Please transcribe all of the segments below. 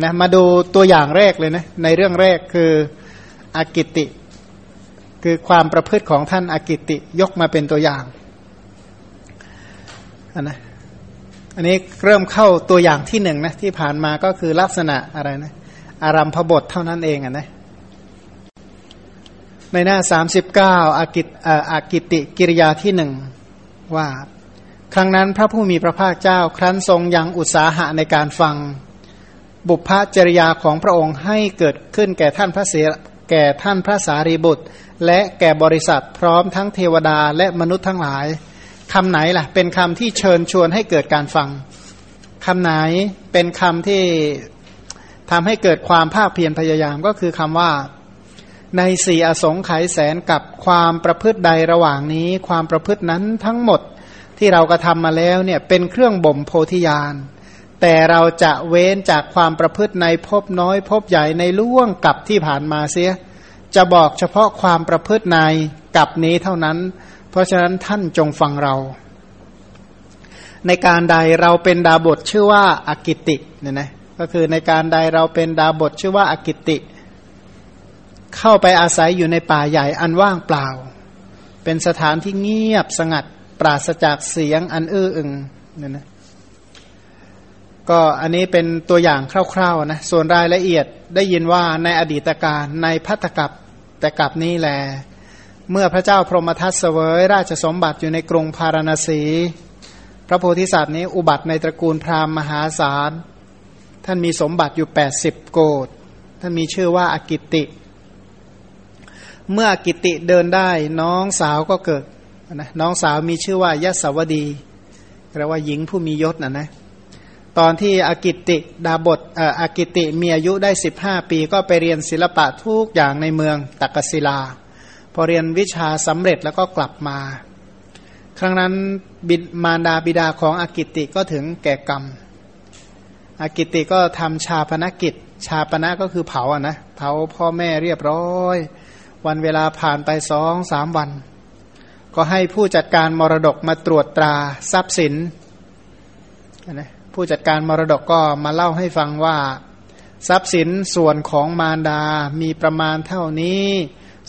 นะมาดูตัวอย่างแรกเลยนะในเรื่องแรกคืออากิติ คือความประพฤติของท่านอากิติยกมาเป็นตัวอย่างอันนะอันนี้เริ่มเข้าตัวอย่างที่หนึ่งนะที่ผ่านมาก็คือลักษณะอะไรนะอารัมพบทเท่านั้นเองอะนะในหน้าสามสิบเก้าอากิตอากิติกิริยาที่หนึ่งว่า ครั้งนั้นพระผู้มีพระภาคเจ้า ครั้นทรงยังอุตสาหะในการฟัง บุพจริยาของพระองค์ให้เกิดขึ้นแก่ท่านพระเสแก่ท่านพระสารีบุตร และแก่บริษัทพร้อมทั้งเทวดาและมนุษย์ทั้งหลายคำไหนล่ะ เป็นคำที่เชิญชวนให้เกิดการฟังคำไหนเป็นคำที่ทำให้เกิดความภาคเพียรพยายามก็คือคำว่าในสี่อสงไขยแสนกับความประพฤติใดระหว่างนี้ ความประพฤตินั้นทั้งหมดที่เรากระทำมาแล้วเนี่ยเป็นเครื่องบ่มโพธิญาณ แต่เราจะเว้นจากความประพฤติในภพน้อยภพใหญ่ในล่วงกับที่ผ่านมาเสีย จะบอกเฉพาะความประพฤติในกับนี้เท่านั้น เพราะฉะนั้นท่านจงฟังเรา ในการใดเราเป็นดาบทชื่อว่าอากิติเนี่ยนะก็คือในการใดเราเป็นดาบทชื่อว่าอากิติ เข้าไปอาศัยอยู่ในป่าใหญ่อันว่างเปล่า เป็นสถานที่เงียบสงัด ปราศจากเสียงอันอื้ออึงเนี่ยนะ ก็อันนี้เป็นตัวอย่างคร่าวๆนะส่วนรายละเอียดได้ยินว่าในอดีตการในพัทกับแต่กับนี้แหลเมื่อพระเจ้าพรหมทัตเสวย ราชสมบัติอยู่ในกรุงพาราณสี พระโพธิสัตว์นี้อุบัติในตระกูลพราหมณ์มหาศาล ท่านมีสมบัติอยู่ 80 โกดท่านมีชื่อว่าอากิติ เมื่ออกิติเดินได้น้องสาวก็เกิดนะน้องสาวมีชื่อว่ายศวดีแปลว่าหญิงผู้มียศนะนะ ตอนที่อากิติดาบทอากิติมีอายุได้สิบห้าปี ก็ไปเรียนศิลปะทุกอย่างในเมืองตักกศิลา พอเรียนวิชาสำเร็จแล้วก็กลับมา ครั้งนั้นบิดมารดาบิดาของอากิติก็ถึงแก่กรรมอากิติก็ทำชาปนกิจ ชาปนะก็คือเผาอะนะเผาพ่อแม่เรียบร้อย วันเวลาผ่านไปสองสามวัน ก็ให้ผู้จัดการมรดกมาตรวจตราทรัพย์สินนะ ผู้จัดการมรดกก็มาเล่าให้ฟังว่า ทรัพย์สินส่วนของมารดา มีประมาณเท่านี้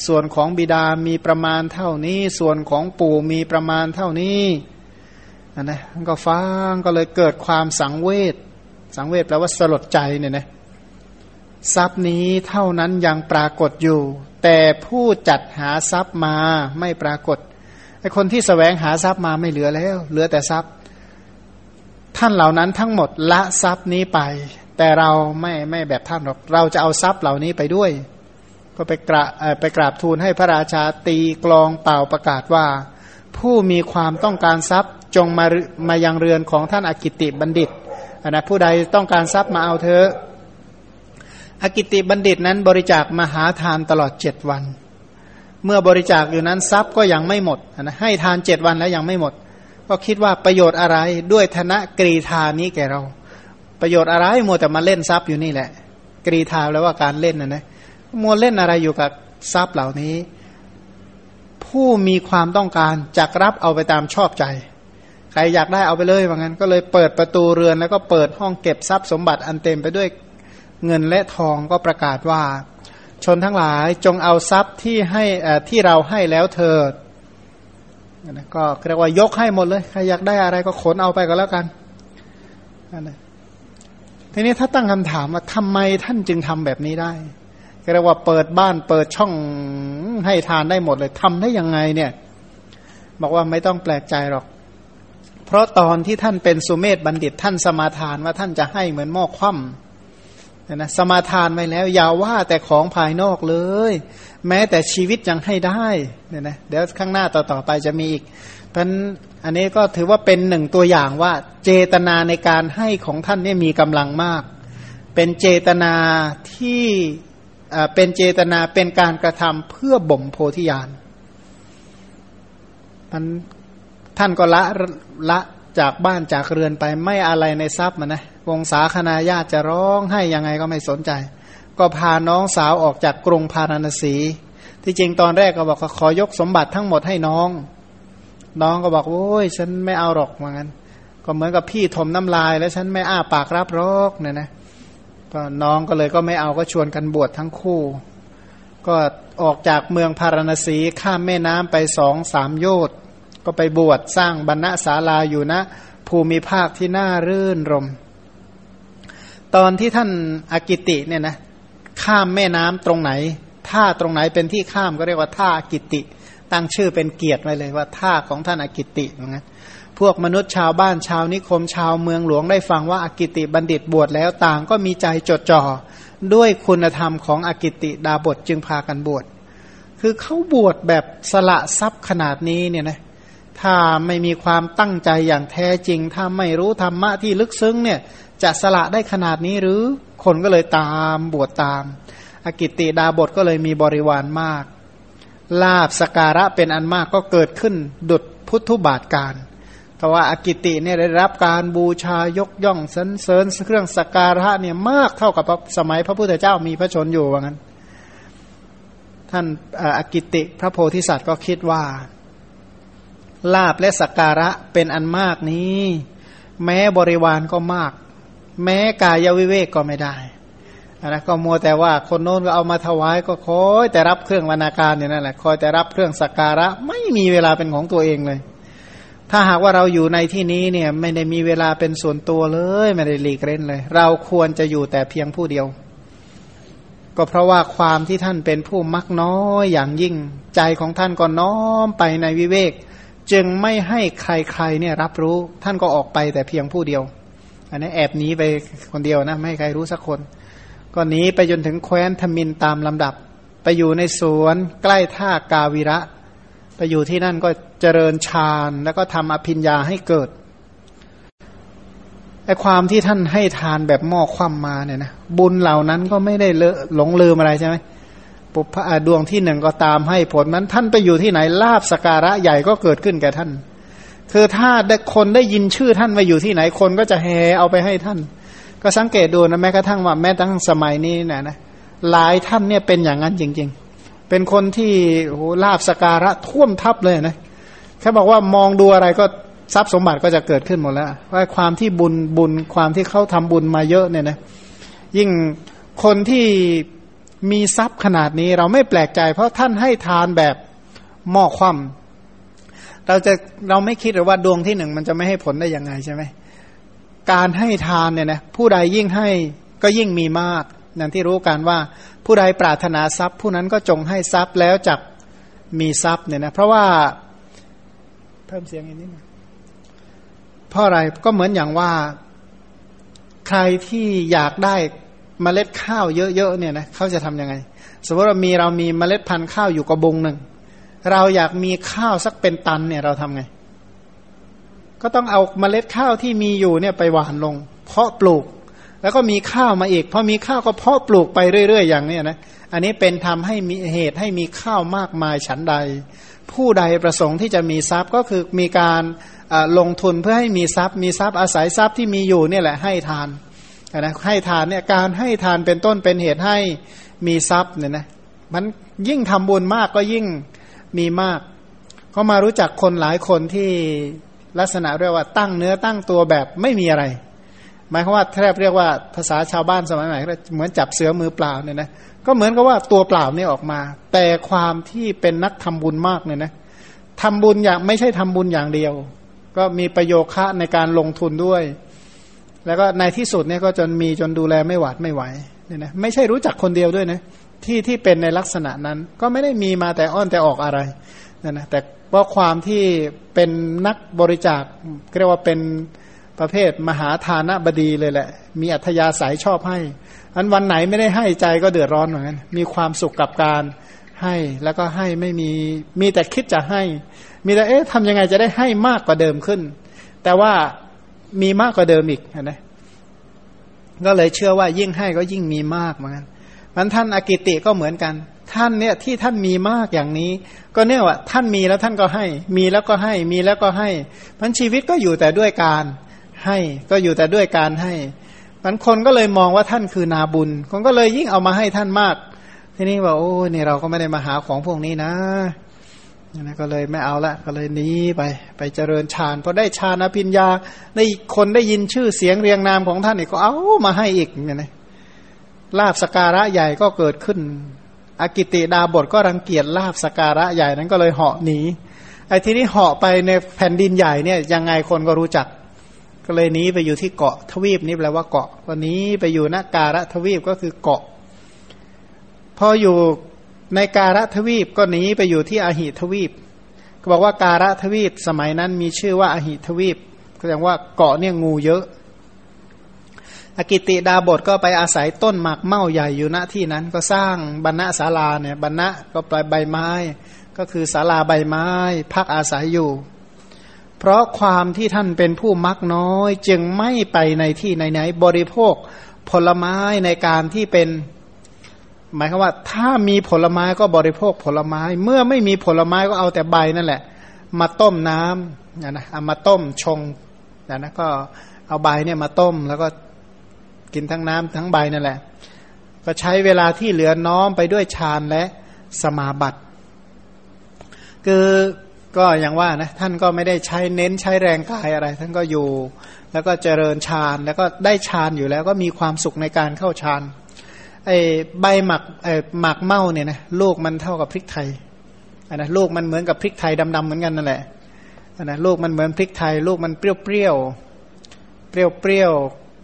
ส่วนของบิดามีประมาณเท่านี้ ส่วนของปู่มีประมาณเท่านี้นะนะก็ฟังก็เลยเกิดความสังเวชสังเวชแปลว่าสลดใจเนี่ยนะทรัพย์นี้เท่านั้นยังปรากฏอยู่ แต่ผู้จัดหาทรัพย์มาไม่ปรากฏไอคนที่สแสวงหาทรัพย์มาไม่เหลือแล้ว เหลือแต่ทรัพย์ ท่านเหล่านั้นทั้งหมดละทรัพย์นี้ไป แต่เราไม่ไม่แบบท่านหรอกเราจะเอาทรัพย์เหล่านี้ไปด้วย ก็ไปกราไปกราบทูลให้พระราชาตีกลองเป่าประกาศว่า ผู้มีความต้องการทรัพย์จงมามายังเรือนของท่านอากิติบัณฑิตนะผู้ใดต้องการทรัพย์มาเอาเถอะอากิติบัณฑิตนั้นบริจาคมหาทานตลอดเจ็ดวัน เมื่อบริจาคอยู่นั้นทรัพย์ก็ยังไม่หมดนะให้ทานเจ็ดวันแล้วยังไม่หมด ก็คิดว่าประโยชน์อะไรด้วยธนกรีธานี้แก่เรา ประโยชน์อะไรมัวแต่มาเล่นทรัพย์อยู่นี่แหละ กรีธาแล้วว่าการเล่นนะนะมัวเล่นอะไรอยู่กับทรัพย์เหล่านี้ ผู้มีความต้องการจักรับเอาไปตามชอบใจใครอยากได้เอาไปเลยว่างั้นก็เลยเปิดประตูเรือนแล้วก็เปิดห้องเก็บทรัพย์สมบัติอันเต็มไปด้วยเงินและทองก็ประกาศว่า ชนทั้งหลายจงเอาทรัพย์ที่ให้ที่เราให้แล้วเถิด นะก็เรียกว่ายกให้หมดเลย ใครอยากได้อะไรก็ขนเอาไปก็แล้วกันนะทีนี้ถ้าตั้งคำถามว่าทำไมท่านจึงทำแบบนี้ได้เรียกว่าเปิดบ้านเปิดช่องให้ทานได้หมดเลยทำได้ยังไงเนี่ย บอกว่าไม่ต้องแปลกใจหรอก เพราะตอนที่ท่านเป็นสุเมธบัณฑิตท่านสมาทานว่าท่านจะให้เหมือนหม้อคว่ำ นะสมาทานไปแล้ว อย่าว่าแต่ของภายนอกเลย แม้แต่ชีวิตยังให้ได้เนี่ยนะเดี๋ยวข้างหน้าต่อๆไปจะมีอีกเพราะอันนี้ก็ถือว่าเป็นหนึ่งตัวอย่างว่า เจตนาในการให้ของท่านนี่มีกำลังมาก เป็นเจตนาที่เป็นเจตนาเป็นการกระทำเพื่อบ่มโพธิญาณมันท่านก็ละละ จากบ้านจากเรือนไปไม่อะไรในทรัพย์มันนะวงศาคณาญาติจะร้องให้ยังไงก็ไม่สนใจ ก็พาน้องสาวออกจากกรุงพาราณสี ที่จริงตอนแรกก็บอกขอยกสมบัติทั้งหมดให้น้อง น้องก็บอกโอ้ยฉันไม่เอาหรอกว่างั้นก็เหมือนกับพี่ถมน้ำลาย แล้วฉันไม่อ้าปากรับรอกเนี่ยนะก็น้องก็เลยก็ไม่เอาก็ชวนกันบวชทั้งคู่ ก็ออกจากเมืองพาราณสีข้ามแม่น้ำไปสองสามโยชน์ ก็ไปบวชสร้างบรรณศาลาอยู่นะ ภูมิภาคที่น่ารื่นรม ตอนที่ท่านอากิติเนี่ยนะข้ามแม่น้ำตรงไหน ท่าตรงไหนเป็นที่ข้ามก็เรียกว่าท่าอากิติ ตั้งชื่อเป็นเกียรติไว้เลยว่าท่าของท่านอากิติเหมือนกันพวกมนุษย์ชาวบ้านชาวนิคมชาวเมืองหลวงได้ฟังว่าอากิติบัณฑิตบวชแล้วต่างก็มีใจจดจ่อด้วยคุณธรรมของอากิติดาบทจึงพากันบวชคือเขาบวชแบบสละทรัพย์ขนาดนี้เนี่ยนะ ถ้าไม่มีความตั้งใจอย่างแท้จริง ถ้าไม่รู้ธรรมะที่ลึกซึ้งเนี่ยจะสละได้ขนาดนี้หรือคนก็เลยตามบวชตามอากิติดาบทก็เลยมีบริวารมาก ลาบสการะเป็นอันมากก็เกิดขึ้นดุดพุทธุบาทการแต่ว่าอากิติเนี่ยได้รับการบูชายกย่องสรรเสริญเครื่องสการะเนี่ยมากเท่ากับสมัยพระพุทธเจ้ามีพระชนอยู่ว่างั้น ท่านอากิติพระโพธิสัตว์ก็คิดว่า ลาบและสักการะเป็นอันมากนี้ แม้บริวารก็มาก แม้กายวิเวกก็ไม่ได้นะก็มัวแต่ว่าคนโน้นก็เอามาถวายก็คอยแต่รับเครื่องวรรณการอย่างนั้นแหละคอยแต่รับเครื่องสักการะไม่มีเวลาเป็นของตัวเองเลย ถ้าหากว่าเราอยู่ในที่นี้เนี่ยไม่ได้มีเวลาเป็นส่วนตัวเลยไม่ได้หลีกเล่นเลย เราควรจะอยู่แต่เพียงผู้เดียว ก็เพราะว่าความที่ท่านเป็นผู้มักน้อยอย่างยิ่งใจของท่านก็น้อมไปในวิเวก จึงไม่ให้ใครๆเนี่ยรับรู้ ท่านก็ออกไปแต่เพียงผู้เดียว อันนี้แอบหนีไปคนเดียวนะ ไม่ให้ใครรู้สักคน ก็หนีไปจนถึงแคว้นธมินตามลำดับ ไปอยู่ในสวนใกล้ท่ากาวิระ ไปอยู่ที่นั่นก็เจริญฌานแล้วก็ทำอภิญญาให้เกิดไอความที่ท่านให้ทานแบบหม้อคว่ำมาเนี่ยนะบุญเหล่านั้นก็ไม่ได้เลอะหลงลืมอะไรใช่ไหม ปุพะดวงที่หนึ่งก็ตามให้ผลนั้นท่านไปอยู่ที่ไหนลาบสการะใหญ่ก็เกิดขึ้นแก่ท่าน คือถ้าคนได้ยินชื่อท่านมาอยู่ที่ไหนคนก็จะแห่เอาไปให้ท่าน ก็สังเกตดูนะแม้กระทั่งว่าแม้ตั้งสมัยนี้นะนะหลายท่านเนี่ยเป็นอย่างนั้นจริง ๆ เป็นคนที่โอ้ลาบสการะท่วมทับเลยนะแค่บอกว่ามองดูอะไรก็ทรัพย์สมบัติก็จะเกิดขึ้นหมดแล้วว่าความที่บุญบุญความที่เขาทำบุญมาเยอะเนี่ยนะยิ่งคนที่ มีทรัพย์ขนาดนี้เราไม่แปลกใจ เพราะท่านให้ทานแบบหม้อคว่ำเราจะเราไม่คิดหรือว่าดวงที่หนึ่งมันจะไม่ให้ผลได้ยังไงใช่ไหมการให้ทานเนี่ยนะผู้ใดยิ่งให้ก็ยิ่งมีมากอย่างที่รู้กันว่าผู้ใดปรารถนาทรัพย์ ผู้นั้นก็จงให้ทรัพย์แล้วจักมีทรัพย์เนี่ยนะเพราะว่าเพิ่มเสียงอีกนิดนึงเพราะอะไรก็เหมือนอย่างว่า ใครที่อยากได้ เมล็ดข้าวเยอะๆเนี่ยนะเขาจะทํำยังไง สมมติเรามีเรามีเมล็ดพันธุ์ข้าวอยู่กระบงหนึ่งเราอยากมีข้าวสักเป็นตันเนี่ยเราทำไง ก็ต้องเอาเมล็ดข้าวที่มีอยู่เนี่ยไปหว่านลง เพาะปลูก แล้วก็มีข้าวมาอีกพอมีข้าวก็เพาะปลูกไปเรื่อย ๆ อย่างนี้นะอันนี้เป็นทำให้มีเหตุให้มีข้าวมากมายฉันใด ผู้ใดประสงค์ที่จะมีทรัพย์ก็คือมีการลงทุนเพื่อให้มีทรัพย์ มีทรัพย์อาศัยทรัพย์ที่มีอยู่เนี่ยแหละให้ทาน นะให้ทานเนี่ยการให้ทานเป็นต้นเป็นเหตุให้มีทรัพย์เนี่ยนะมันยิ่งทำบุญมากก็ยิ่งมีมาก ก็มารู้จักคนหลายคนที่ลักษณะเรียกว่าตั้งเนื้อตั้งตัวแบบไม่มีอะไร หมายความว่าแทบเรียกว่าภาษาชาวบ้านสมัยใหม่เหมือนจับเสือมือเปล่าเนี่ยนะก็เหมือนกับว่าตัวเปล่านี่ออกมา แต่ความที่เป็นนักทำบุญมากเนี่ยนะทำบุญอย่างไม่ใช่ทำบุญอย่างเดียว ก็มีประโยคะในการลงทุนด้วย แล้วก็ในที่สุดเนี่ยก็จนมีจนดูแลไม่หวาดไม่ไหวเนี่ยนะไม่ใช่รู้จักคนเดียวด้วยนะที่ที่เป็นในลักษณะนั้นก็ไม่ได้มีมาแต่อ้อนแต่ออกอะไรนั่นนะแต่เพราะความที่เป็นนักบริจาคเรียกว่าเป็นประเภทมหาทานบดีเลยแหละ มีอัธยาศัยชอบให้อันวันไหนไม่ได้ให้ใจก็เดือดร้อนเหมือนกันมีความสุขกับการให้แล้วก็ให้ไม่มีมีแต่คิดจะให้ มีแต่เอ๊ะทำยังไงจะได้ให้มากกว่าเดิมขึ้น แต่ว่า มีมากกว่าเดิมอีกนะก็เลยเชื่อว่ายิ่งให้ก็ยิ่งมีมากเหมือนกันมันท่านอากิติก็เหมือนกัน ท่านเนี่ยที่ท่านมีมากอย่างนี้ ก็เนี่ยว่าท่านมีแล้วท่านก็ให้ มีแล้วก็ให้มีแล้วก็ให้มันชีวิตก็อยู่แต่ด้วยการให้ก็อยู่แต่ด้วยการให้มันคนก็เลยมองว่าท่านคือนาบุญ คนก็เลยยิ่งเอามาให้ท่านมาก ทีนี้ว่าโอ้นี่เราก็ไม่ได้มาหาของพวกนี้นะ นะก็เลยไม่เอาละก็เลยหนีไปไปเจริญฌานพอได้ฌานอภิญญาได้คนได้ยินชื่อเสียงเรียงนามของท่านอีกก็เอามาให้อีกเนี่ยนะลาบสการะใหญ่ก็เกิดขึ้นอากิติดาบทก็รังเกียจลาบสการะใหญ่นั้นก็เลยเหาะหนีไอ้ที่นี้เหาะไปในแผ่นดินใหญ่เนี่ยยังไงคนก็รู้จัก ก็เลยหนีไปอยู่ที่เกาะทวีปนี่แปลว่าเกาะวันนี้ไปอยู่ณการะทวีปก็คือเกาะพออยู่ ในการะทวีปก็หนีไปอยู่ที่อหิทวีป ก็บอกว่าการะทวีปสมัยนั้นมีชื่อว่าอหิทวีปแสดงว่าเกาะเนี่ยงูเยอะ อกิติดาบทก็ไปอาศัยต้นหมากเม่าใหญ่อยู่ณที่นั้นก็สร้างบรรณศาลาเนี่ยบรรณะก็ปลายใบไม้ ก็คือศาลาใบไม้ พักอาศัยอยู่ เพราะความที่ท่านเป็นผู้มักน้อย จึงไม่ไปในที่ไหนๆบริโภคผลไม้ในการที่เป็น หมายความว่า ถ้ามีผลไม้ก็บริโภคผลไม้ เมื่อไม่มีผลไม้ก็เอาแต่ใบนั่นแหละ มาต้มน้ำนะนะเอามาต้มชงนะนะก็เอาใบเนี่ยมาต้มแล้วก็กินทั้งน้ำทั้งใบนั่นแหละ ก็ใช้เวลาที่เหลือน้อมไปด้วยฌานและสมาบัติ คือก็อย่างว่านะท่านก็ไม่ได้ใช้เน้นใช้แรงกายอะไร ท่านก็อยู่ แล้วก็เจริญฌานแล้วก็ได้ฌานอยู่แล้วก็มีความสุขในการเข้าฌาน ไอ้ใบหมักไอ้หมักเมาเนี่ยนะลูกมันเท่ากับพริกไทยอันนะลูกมันเหมือนกับพริกไทยดำๆเหมือนกันนั่นแหละอันนะลูกมันเหมือนพริกไทย ลูกมันเปรี้ยวเปรี้ยวเปรี้ยวเปรี้ยว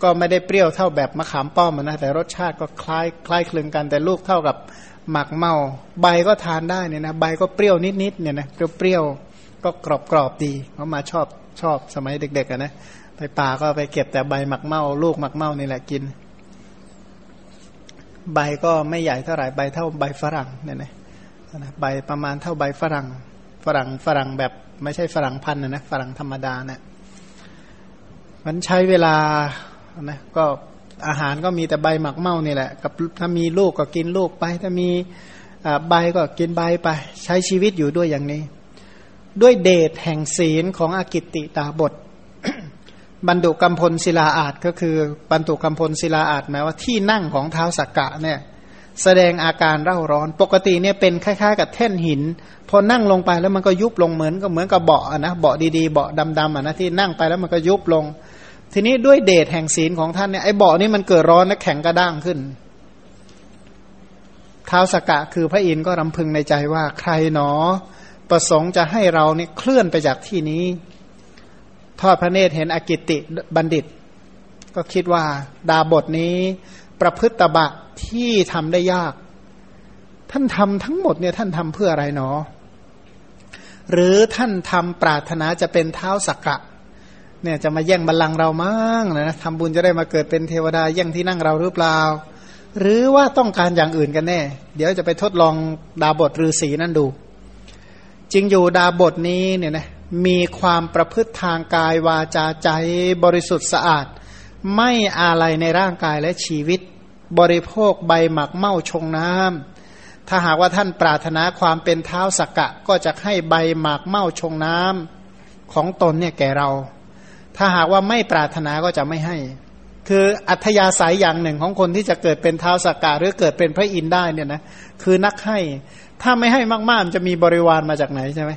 ก็ไม่ได้เปรี้ยวเท่าแบบมะขามป้อมนะแต่รสชาติก็คล้ายคล้ายคลึงกัน แต่ลูกเท่ากับหมักเมา ใบก็ทานได้เนี่ยนะใบก็เปรี้ยวนิดๆเนี่ยนะเปรี้ยวๆก็กรอบๆดีเขามาชอบชอบสมัยเด็กๆนนะไปป่าก็ไปเก็บแต่ใบหมักเมา ลูกหมักเมานี่แหละกิน ใบก็ไม่ใหญ่เท่าไหร่ใบเท่าใบฝรั่งเนี่ยนะใบประมาณเท่าใบฝรั่ง ฝรั่งฝรั่งแบบไม่ใช่ฝรั่งพันนะนะฝรั่งธรรมดาเนะี่ยมันใช้เวลานะก็อาหารก็มีแต่ใบหมักเมานี่แหละกับถ้ามีลูกก็กินลูกไป ถ้ามีใบก็กินใบไป ใช้ชีวิตอยู่ด้วยอย่างนี้ ด้วยเดชแห่งศีลของอากิตติตาบท บรรดุกรรมพลศิลาอาจก็คือบรรดุกรรมพลศิลาอาจหมายว่าที่นั่งของเท้าสักกะเนี่ยแสดงอาการเร่าร้อน ปกติเนี่ยเป็นคล้ายๆ กับแท่นหิน พอนั่งลงไปแล้วมันก็ยุบลงเหมือนก็เหมือนกับเบาะนะเบาะดีๆเบาะดำๆอะนะที่นั่งไปแล้วมันก็ยุบลง ทีนี้ด้วยเดชแห่งศีลของท่านเนี่ยไอ้เบาะนี้มันเกิดร้อนและแข็งกระด้างขึ้นท้าวสกกะคือพระอินทร์ก็รำพึงในใจว่าใครหนอ ประสงค์จะให้เราเนี่ยเคลื่อนไปจากที่นี้ ทอดพระเนตรเห็นอกิติบัณฑิต ก็คิดว่าดาบทนี้ประพฤติบะที่ทำได้ยาก ท่านทำทั้งหมดเนี่ยท่านทำเพื่ออะไรหนอหรือท่านทำปรารถนาจะเป็นเท้าสักกะเนี่ยจะมาแย่งบัลลังก์เรามั่งนะทำบุญจะได้มาเกิดเป็นเทวดาแย่งที่นั่งเราหรือเปล่า หรือว่าต้องการอย่างอื่นกันแน่ เดี๋ยวจะไปทดลองดาบทฤาษีนั่นดูจริงอยู่ดาบทนี้เนี่ยนะ มีความประพฤติทางกายวาจาใจบริสุทธิ์สะอาด ไม่อาลัยในร่างกายและชีวิต บริโภคใบหมักเมาชงน้ำถ้าหากว่าท่านปรารถนาความเป็นเท้าสักกะ ก็จะให้ใบหมากเมาชงน้ำของตนเนี่ยแก่เรา ถ้าหากว่าไม่ปรารถนาก็จะไม่ให้ คืออัธยาศัยอย่างหนึ่งของคนที่จะเกิดเป็นเท้าสกกาหรือเกิดเป็นพระอินทร์ได้เนี่ยนะคือนักให้ถ้าไม่ให้มากๆจะมีบริวารมาจากไหนใช่ไหม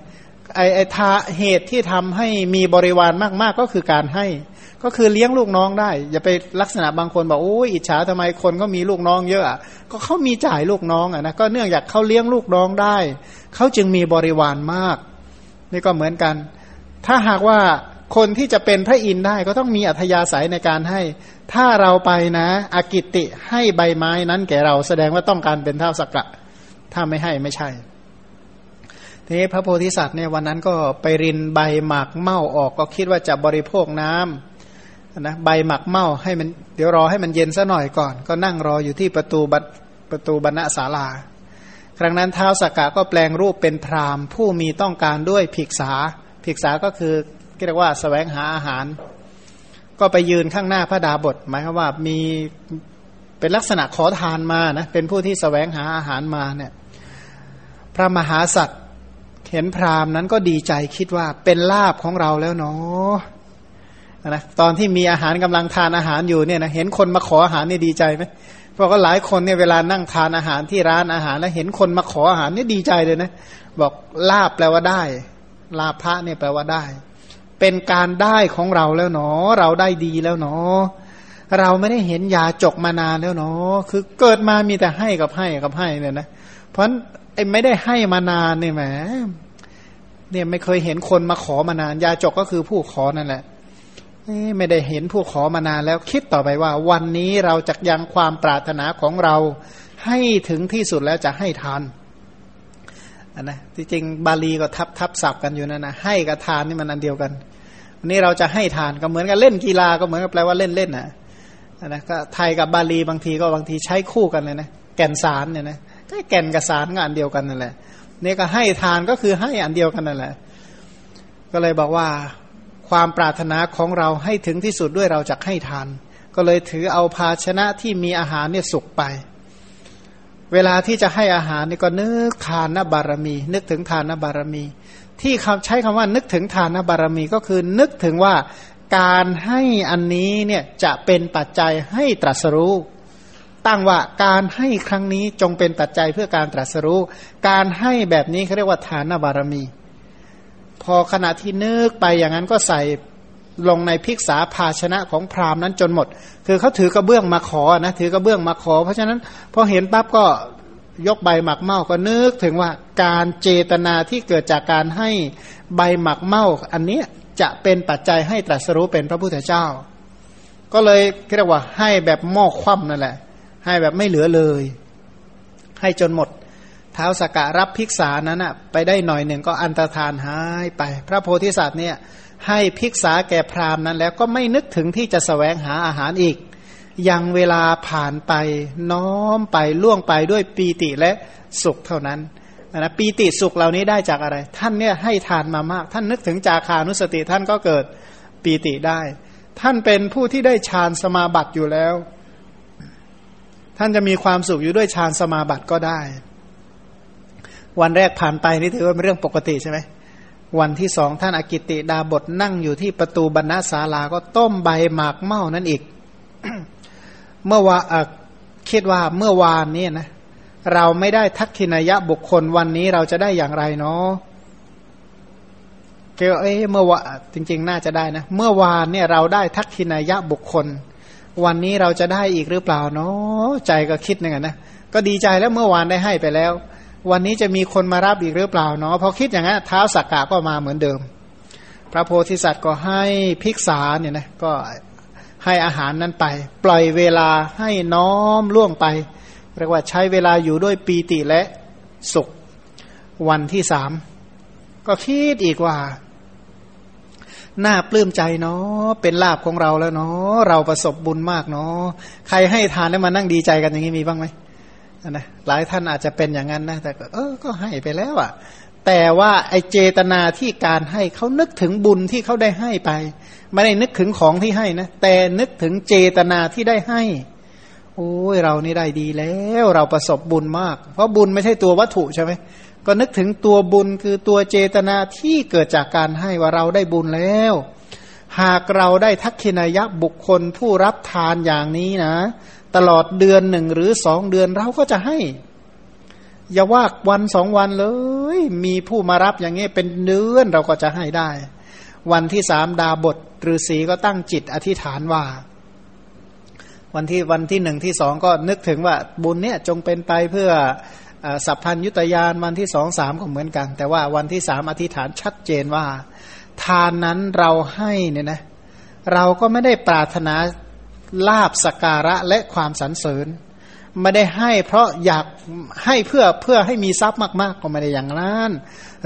ไอไอทาเหตุที่ทำให้มีบริวารมากๆก็คือการให้ ก็คือเลี้ยงลูกน้องได้ อย่าไปลักษณะบางคนบอกโอ้ยอิจฉาทำไมคนก็มีลูกน้องเยอะก็เขามีจ่ายลูกน้องอะนะก็เนื่องจากเขาเลี้ยงลูกน้องได้เขาจึงมีบริวารมาก นี่ก็เหมือนกัน ถ้าหากว่าคนที่จะเป็นพระอินทร์ได้ก็ต้องมีอัธยาศัยในการให้ ถ้าเราไปนะอากิติให้ใบไม้นั้นแก่เราแสดงว่าต้องการเป็นเท่าสักกะถ้าไม่ให้ไม่ใช่ ทีนี้พระโพธิสัตว์เนี่ยวันนั้นก็ไปรินใบหมากเม่าออกก็คิดว่าจะบริโภคน้ำนะใบหมากเม่าให้มันเดี๋ยวรอให้มันเย็นซะหน่อยก่อน ก็นั่งรออยู่ที่ประตูบัประตูบรรณศาลา ครั้งนั้นเท้าสกกะก็แปลงรูปเป็นพรามผู้มีต้องการด้วยภิกษาภิกษาก็คือเรียกว่าสแสวงหาอาหาร ก็ไปยืนข้างหน้าพระดาบทหมายความว่ามีเป็นลักษณะขอทานมานะเป็นผู้ที่สแสวงหาอาหารมาเนี่ยพระมหาสัตว เห็นพรามนั้นก็ดีใจคิดว่าเป็นลาบของเราแล้วเนาะนะตอนที่มีอาหารกำลังทานอาหารอยู่เนี่ยนะเห็นคนมาขออาหารนี่ดีใจไหมเพราะก็หลายคนเนี่ยเวลานั่งทานอาหารที่ร้านอาหารแล้วเห็นคนมาขออาหารนี่ดีใจเลยนะบอกลาบแปลว่าได้ ลาภะเนี่ยแปลว่าได้ เป็นการได้ของเราแล้วเนาะเราได้ดีแล้วเนาะเราไม่ได้เห็นยาจกมานานแล้วเนาะคือเกิดมามีแต่ให้กับให้กับให้เนี่ยนะเพราะ ไอ้ไม่ได้ให้มานานเนี่ยแหมเนี่ยไม่เคยเห็นคนมาขอมานาน ยาจกก็คือผู้ขอนั่นแหละไม่ได้เห็นผู้ขอมานานแล้วคิดต่อไปว่า วันนี้เราจะยังความปรารถนาของเรา ให้ถึงที่สุดแล้วจะให้ทานนนะที่จริงบาลีก็ทับทับศัพท์กันอยู่นั่นนะให้กับทานนี่มันอันเดียวกันวันนี้เราจะให้ทานก็เหมือนกับเล่นกีฬาก็เหมือนกับแปลว่าเล่นเล่นนะนะก็ไทยกับบาลีบางทีก็บางทีใช้คู่กันเลยนะแก่นสารเนี่ยนะ แก่นกับสารก็อันเดียวกันนั่นแหละเนี่ก็ให้ทานก็คือให้อันเดียวกันนั่นแหละ ก็เลยบอกว่าความปรารถนาของเราให้ถึงที่สุดด้วยเราจะให้ทาน ก็เลยถือเอาภาชนะที่มีอาหารเนี่ยสุกไป เวลาที่จะให้อาหารนี่ก็นึกทานนบารมี นึกถึงทานนบารมี ที่คำใช้คำว่านึกถึงทานนบารมีก็คือนึกถึงว่าการให้อันนี้เนี่ยจะเป็นปัจจัยให้ตรัสรู้ ตั้งว่าการให้ครั้งนี้จงเป็นปัจจัยเพื่อการตรัสรู้ การให้แบบนี้เขาเรียกว่าทานบารมี พอขณะที่นึกไปอย่างนั้นก็ใส่ลงในพิกษาภาชนะของพราหมณ์นั้นจนหมด คือเขาถือกระเบื้องมาขอนะถือกระเบื้องมาขอ เพราะฉะนั้นพอเห็นปั๊บก็ยกใบหมักเมาก็นึกถึงว่าการเจตนาที่เกิดจากการให้ใบหมักเมาอันนี้จะเป็นปัจจัยให้ตรัสรู้เป็นพระพุทธเจ้า ก็เลยเรียกว่าให้แบบหม้อคว่ำนั่นแหละ ให้แบบไม่เหลือเลย ให้จนหมด เท้าสกกะรับภิกษานั้นอะไปได้หน่อยหนึ่งก็อันตรธานหายไป พระโพธิสัตว์เนี่ยให้ภิกษาแก่พราหมณ์นั้น แล้วก็ไม่นึกถึงที่จะสแสวงหาอาหารอีก ยังเวลาผ่านไปน้อมไปล่วงไปด้วยปีติและสุขเท่านั้นนะปีติสุขเหล่านี้ได้จากอะไร ท่านเนี่ยให้ทานมามาก ท่านนึกถึงจาคานุสติท่านก็เกิดปีติได้ ท่านเป็นผู้ที่ได้ฌานสมาบัติอยู่แล้ว ท่านจะมีความสุขอยู่ด้วยฌานสมาบัติก็ได้ วันแรกผ่านไปนี่ถือว่าเป็นเรื่องปกติใช่ไหมวันที่สองท่านอากิติดาบทนั่งอยู่ที่ประตูบรรณศาลาก็ต้มใบหมากเม่านั่นอีก เมื่อว่าคิดว่าเมื่อวานนี้นะเราไม่ได้ทักขินายะบุคคลวันนี้เราจะได้อย่างไรเนาะเกี่ยวเอ้เมื่อวาจริง ๆ น่าจะได้นะ เมื่อวานเนี่ยเราได้ทักขินายะบุคคล วันนี้เราจะได้อีกหรือเปล่าเนาะใจก็คิดนึงนะก็ดีใจแล้วเมื่อวานได้ให้ไปแล้ว วันนี้จะมีคนมารับอีกหรือเปล่าเนาะพอคิดอย่างนั้นเท้าสักกะก็มาเหมือนเดิม พระโพธิสัตว์ก็ให้ภิกษาเนี่ยนะก็ให้อาหารนั้นไป ปล่อยเวลาให้น้อมล่วงไปเรียกว่าใช้เวลาอยู่ด้วยปีติและสุขวันที่สามก็คิดอีกว่า น่าปลื้มใจเนาะเป็นลาบของเราแล้วเนาะเราประสบบุญมากเนาะใครให้ทานแล้วมานั่งดีใจกันอย่างนี้มีบ้างไหมนะหลายท่านอาจจะเป็นอย่างนั้นนะแต่เออก็ให้ไปแล้วอะ่ะ แต่ว่าไอเจตนาที่การให้เขานึกถึงบุญที่เขาได้ให้ไป ไม่ได้นึกถึงของที่ให้นะแต่นึกถึงเจตนาที่ได้ให้ โอ้ยเรานี่ได้ดีแล้ว เราประสบบุญมาก เพราะบุญไม่ใช่ตัววัตถุใช่ไหม ก็นึกถึงตัวบุญคือตัวเจตนาที่เกิดจากการให้ว่าเราได้บุญแล้ว หากเราได้ทักขินายะบุคคลผู้รับทานอย่างนี้นะ ตลอดเดือนหนึ่งหรือสองเดือนเราก็จะให้ อย่าว่าวันสองวันเลย มีผู้มารับอย่างนี้เป็นเดือนเราก็จะให้ได้ วันที่สามดาบทฤาษีก็ตั้งจิตอธิษฐานว่าวันที่วันที่หนึ่งที่สองก็นึกถึงว่าบุญเนี่ยจงเป็นไปเพื่อ สัพพัญยุตยานวันที่สองสามก็เหมือนกัน แต่ว่าวันที่สามอธิษฐานชัดเจนว่า ทานนั้นเราให้เนี่ยนะเราก็ไม่ได้ปรารถนาลาบสการะและความสรรเสริญไม่ได้ให้เพราะอยากให้เพื่อเพื่อให้มีทรัพย์มากๆก็ไม่ได้อย่างนั้น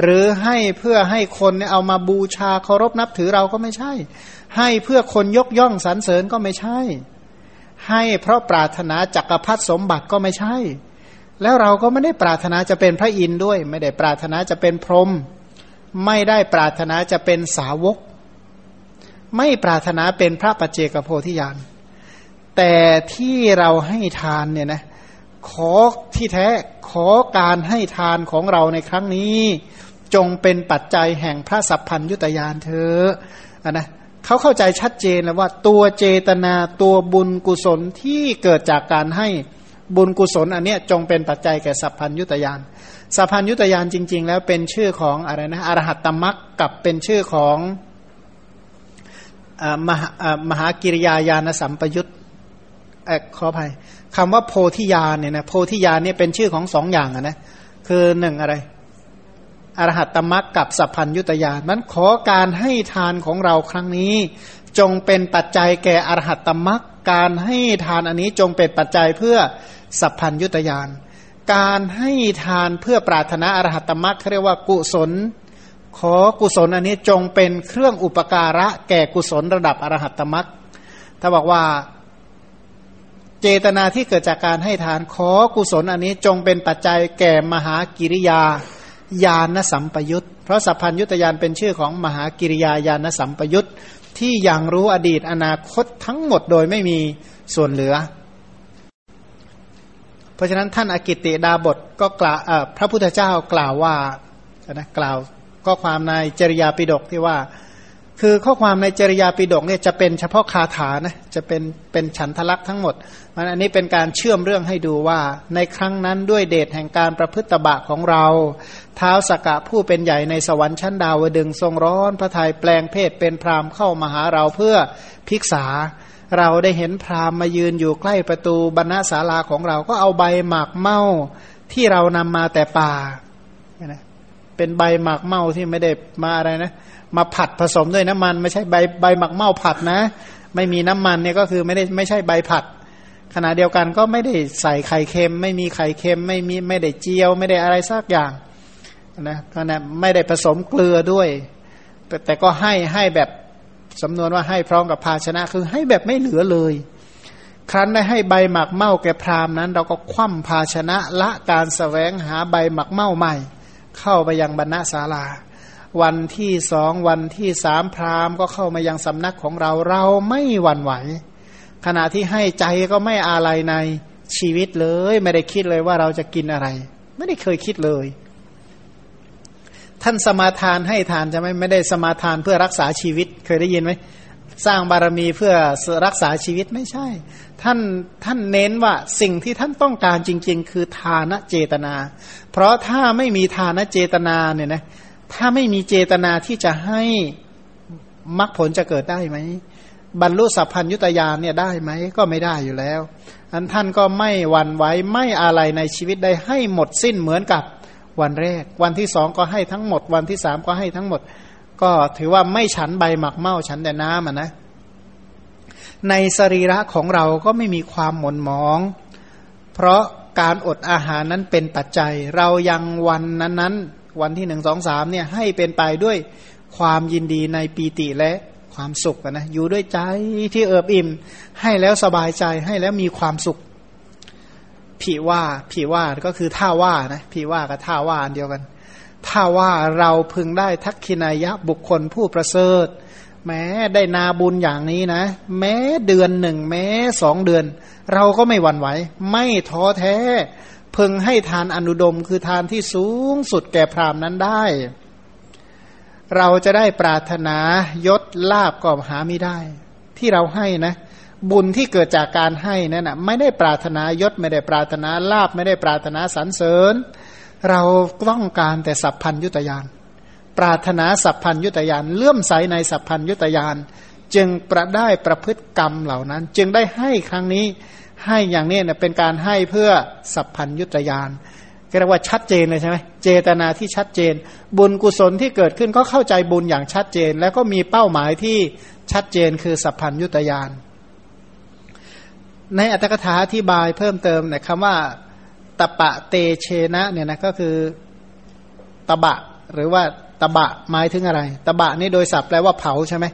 หรือให้เพื่อให้คนเอามาบูชาเคารพนับถือเราก็ไม่ใช่ ให้เพื่อคนยกย่องสรรเสริญก็ไม่ใช่ ให้เพราะปรารถนาจักรพรรดิสมบัติก็ไม่ใช่ แล้วเราก็ไม่ได้ปรารถนาจะเป็นพระอินทร์ด้วย ไม่ได้ปรารถนาจะเป็นพรหมไม่ได้ปรารถนาจะเป็นสาวก ไม่ปรารถนาเป็นพระปัจเจกโพธิญาณแต่ที่เราให้ทานเนี่ยนะขอที่แท้ขอการให้ทานของเราในครั้งนี้ จงเป็นปัจจัยแห่งพระสัพพัญยุตยานเธอนะเขาเข้าใจชัดเจนแล้วว่าตัวเจตนาตัวบุญกุศลที่เกิดจากการให้ บุญกุศลอันเนี้ยจงเป็นปัจจัยแก่สัพพัญยุตยานสัพพัญยุตยานจริง ๆ แล้วเป็นชื่อของอะไรนะอรหัตตมักกับเป็นชื่อของมหามหากิริยาญาณสัมปยุตขออภัยคำว่าโพธิญาณเนี่ยนะโพธิญาณเนี่ยเป็นชื่อของสองอย่างนะคือหนึ่งอะไรอรหัตตมักกับสัพพัญยุตยานนั้นขอการให้ทานของเราครั้งนี้ จงเป็นปัจจัยแก่อรหัตตมักการให้ทานอันนี้จงเป็นปัจจัยเพื่อ สัพพัญยุตยานการให้ทานเพื่อปรารถนาอรหัตมักเขาเรียกว่ากุศล ขอกุศลอันนี้จงเป็นเครื่องอุปการะแก่กุศลระดับอรหัตตมักถ้าบอกว่าเจตนาที่เกิดจากการให้ทานขอกุศลอันนี้จงเป็นปัจจัยแก่มหากิริยาญาณสัมปยุตเพราะสัพพัญยุตยานเป็นชื่อของมหากิริยาญาณสัมปยุตที่ยังรู้อดีตอนาคตทั้งหมดโดยไม่มีส่วนเหลือ เพราะฉะนั้นท่านอากิติดาบทก็กล่าวพระพุทธเจ้ากล่าวว่านะกล่าวก็ความในจริยาปิฎกที่ว่า คือข้อความในจริยาปิฎกเนี่ยจะเป็นเฉพาะคาถานะจะเป็นเป็นฉันทลักษ์ทั้งหมดมันอันนี้เป็นการเชื่อมเรื่องให้ดูว่า ในครั้งนั้นด้วยเดชแห่งการประพฤติบะของเรา เท้าสกกะผู้เป็นใหญ่ในสวรรค์ชั้นดาวดึงทรงร้อนพระทัยแปลงเพศเป็นพรามเข้ามาหาเราเพื่อพิกษา เราได้เห็นพรามมายืนอยู่ใกล้ประตูบรรณศาลาของเราก็เอาใบหมากเมาที่เรานำมาแต่ป่าเป็นใบหมากเมาที่ไม่ได้มาอะไรนะ มาผัดผสมด้วยน้ำมัน ไม่ใช่ใบใบหมักเมาผัดนะ ไม่มีน้ำมันเนี่ยก็คือไม่ได้ไม่ใช่ใบผัด ขณะเดียวกันก็ไม่ได้ใส่ไข่เค็ม ไม่มีไข่เค็ม ไม่มีไม่ได้เจียว ไม่ได้อะไรสักอย่างนะขณะไม่ได้ผสมเกลือด้วย แต่แต่ก็ให้ให้แบบ สำนวนว่าให้พร้อมกับภาชนะคือให้แบบไม่เหลือเลย ครั้นได้ให้ใบหมักเมาแก่พรามนั้น เราก็คว่ำภาชนะละการสแสวงหาใบหมักเมาใหม่ เข้าไปยังบรรณศาลา วันที่สองวันที่สามพราหมณ์ก็เข้ามายังสำนักของเราเราไม่หวั่นไหว ขณะที่ให้ใจก็ไม่อาลัยในชีวิตเลย ไม่ได้คิดเลยว่าเราจะกินอะไร ไม่ได้เคยคิดเลย ท่านสมาทานให้ทานจะไม่ไม่ได้สมาทานเพื่อรักษาชีวิตเคยได้ยินไหมสร้างบารมีเพื่อรักษาชีวิตไม่ใช่ ท่านท่านเน้นว่าสิ่งที่ท่านต้องการจริง ๆ คือทานเจตนา เพราะถ้าไม่มีทานเจตนาเนี่ยนะถ้าไม่มีเจตนาที่จะให้มรรคผลจะเกิดได้ไหมบรรลุสัพพัญยุตยานเนี่ยได้ไหมก็ไม่ได้อยู่แล้วอันท่านก็ไม่หวั่นไหวไม่อะไรในชีวิตได้ให้หมดสิ้นเหมือนกับ วันแรก วันที่สองก็ให้ทั้งหมด วันที่สามก็ให้ทั้งหมด ก็ถือว่าไม่ฉันใบหมักเมาฉันแต่น้ำอะนะ ในสรีระของเราก็ไม่มีความหม่นหมอง เพราะการอดอาหารนั้นเป็นปัจจัย เรายังวันนั้นวันที่หนึ่งสองสามเนี่ยให้เป็นไปด้วยความยินดีในปีติและความสุขนะอยู่ด้วยใจที่เอิบอิ่ม ให้แล้วสบายใจให้แล้วมีความสุข ผีว่าผีว่าก็คือท่าว่านะผีว่ากับท่าว่าอันเดียวกันท่าว่าเราพึงได้ทักขินายะบุคคลผู้ประเสริฐ แม้ได้นาบุญอย่างนี้นะ แม้เดือนหนึ่งแม้สองเดือน เราก็ไม่หวั่นไหว ไม่ท้อแท้ พึงให้ทานอนุดมคือทานที่สูงสุดแก่พรามนั้นได้ เราจะได้ปรารถนายศลาบก็หาไม่ได้ ที่เราให้นะ บุญที่เกิดจากการให้นั่นนะไม่ได้ปรารถนายศไม่ได้ปรารถนาลาบไม่ได้ปรารถนาสรรเสริญ เราต้องการแต่สัพพัญยุตยานปรารถนาสัพพัญยุตยานเลื่อมใสในสัพพัญยุตยานจึงประได้ประพฤติกรรมเหล่านั้น จึงได้ให้ครั้งนี้ให้อย่างนี้เนี่ยเป็นการให้เพื่อสัพพัญยุตยานเรียกว่าชัดเจนเลยใช่ไหมเจตนาที่ชัดเจน บุญกุศลที่เกิดขึ้นก็เข้าใจบุญอย่างชัดเจน แล้วก็มีเป้าหมายที่ชัดเจนคือสัพพัญยุตยาน ในอัตถกถาอธิบายเพิ่มเติมเนี่ยคำว่าตะปะเตเชนะเนี่ยนะก็คือตะบะ หรือว่าตะบะหมายถึงอะไร ตะบะนี่โดยศัพท์แปลว่าเผาใช่ไหม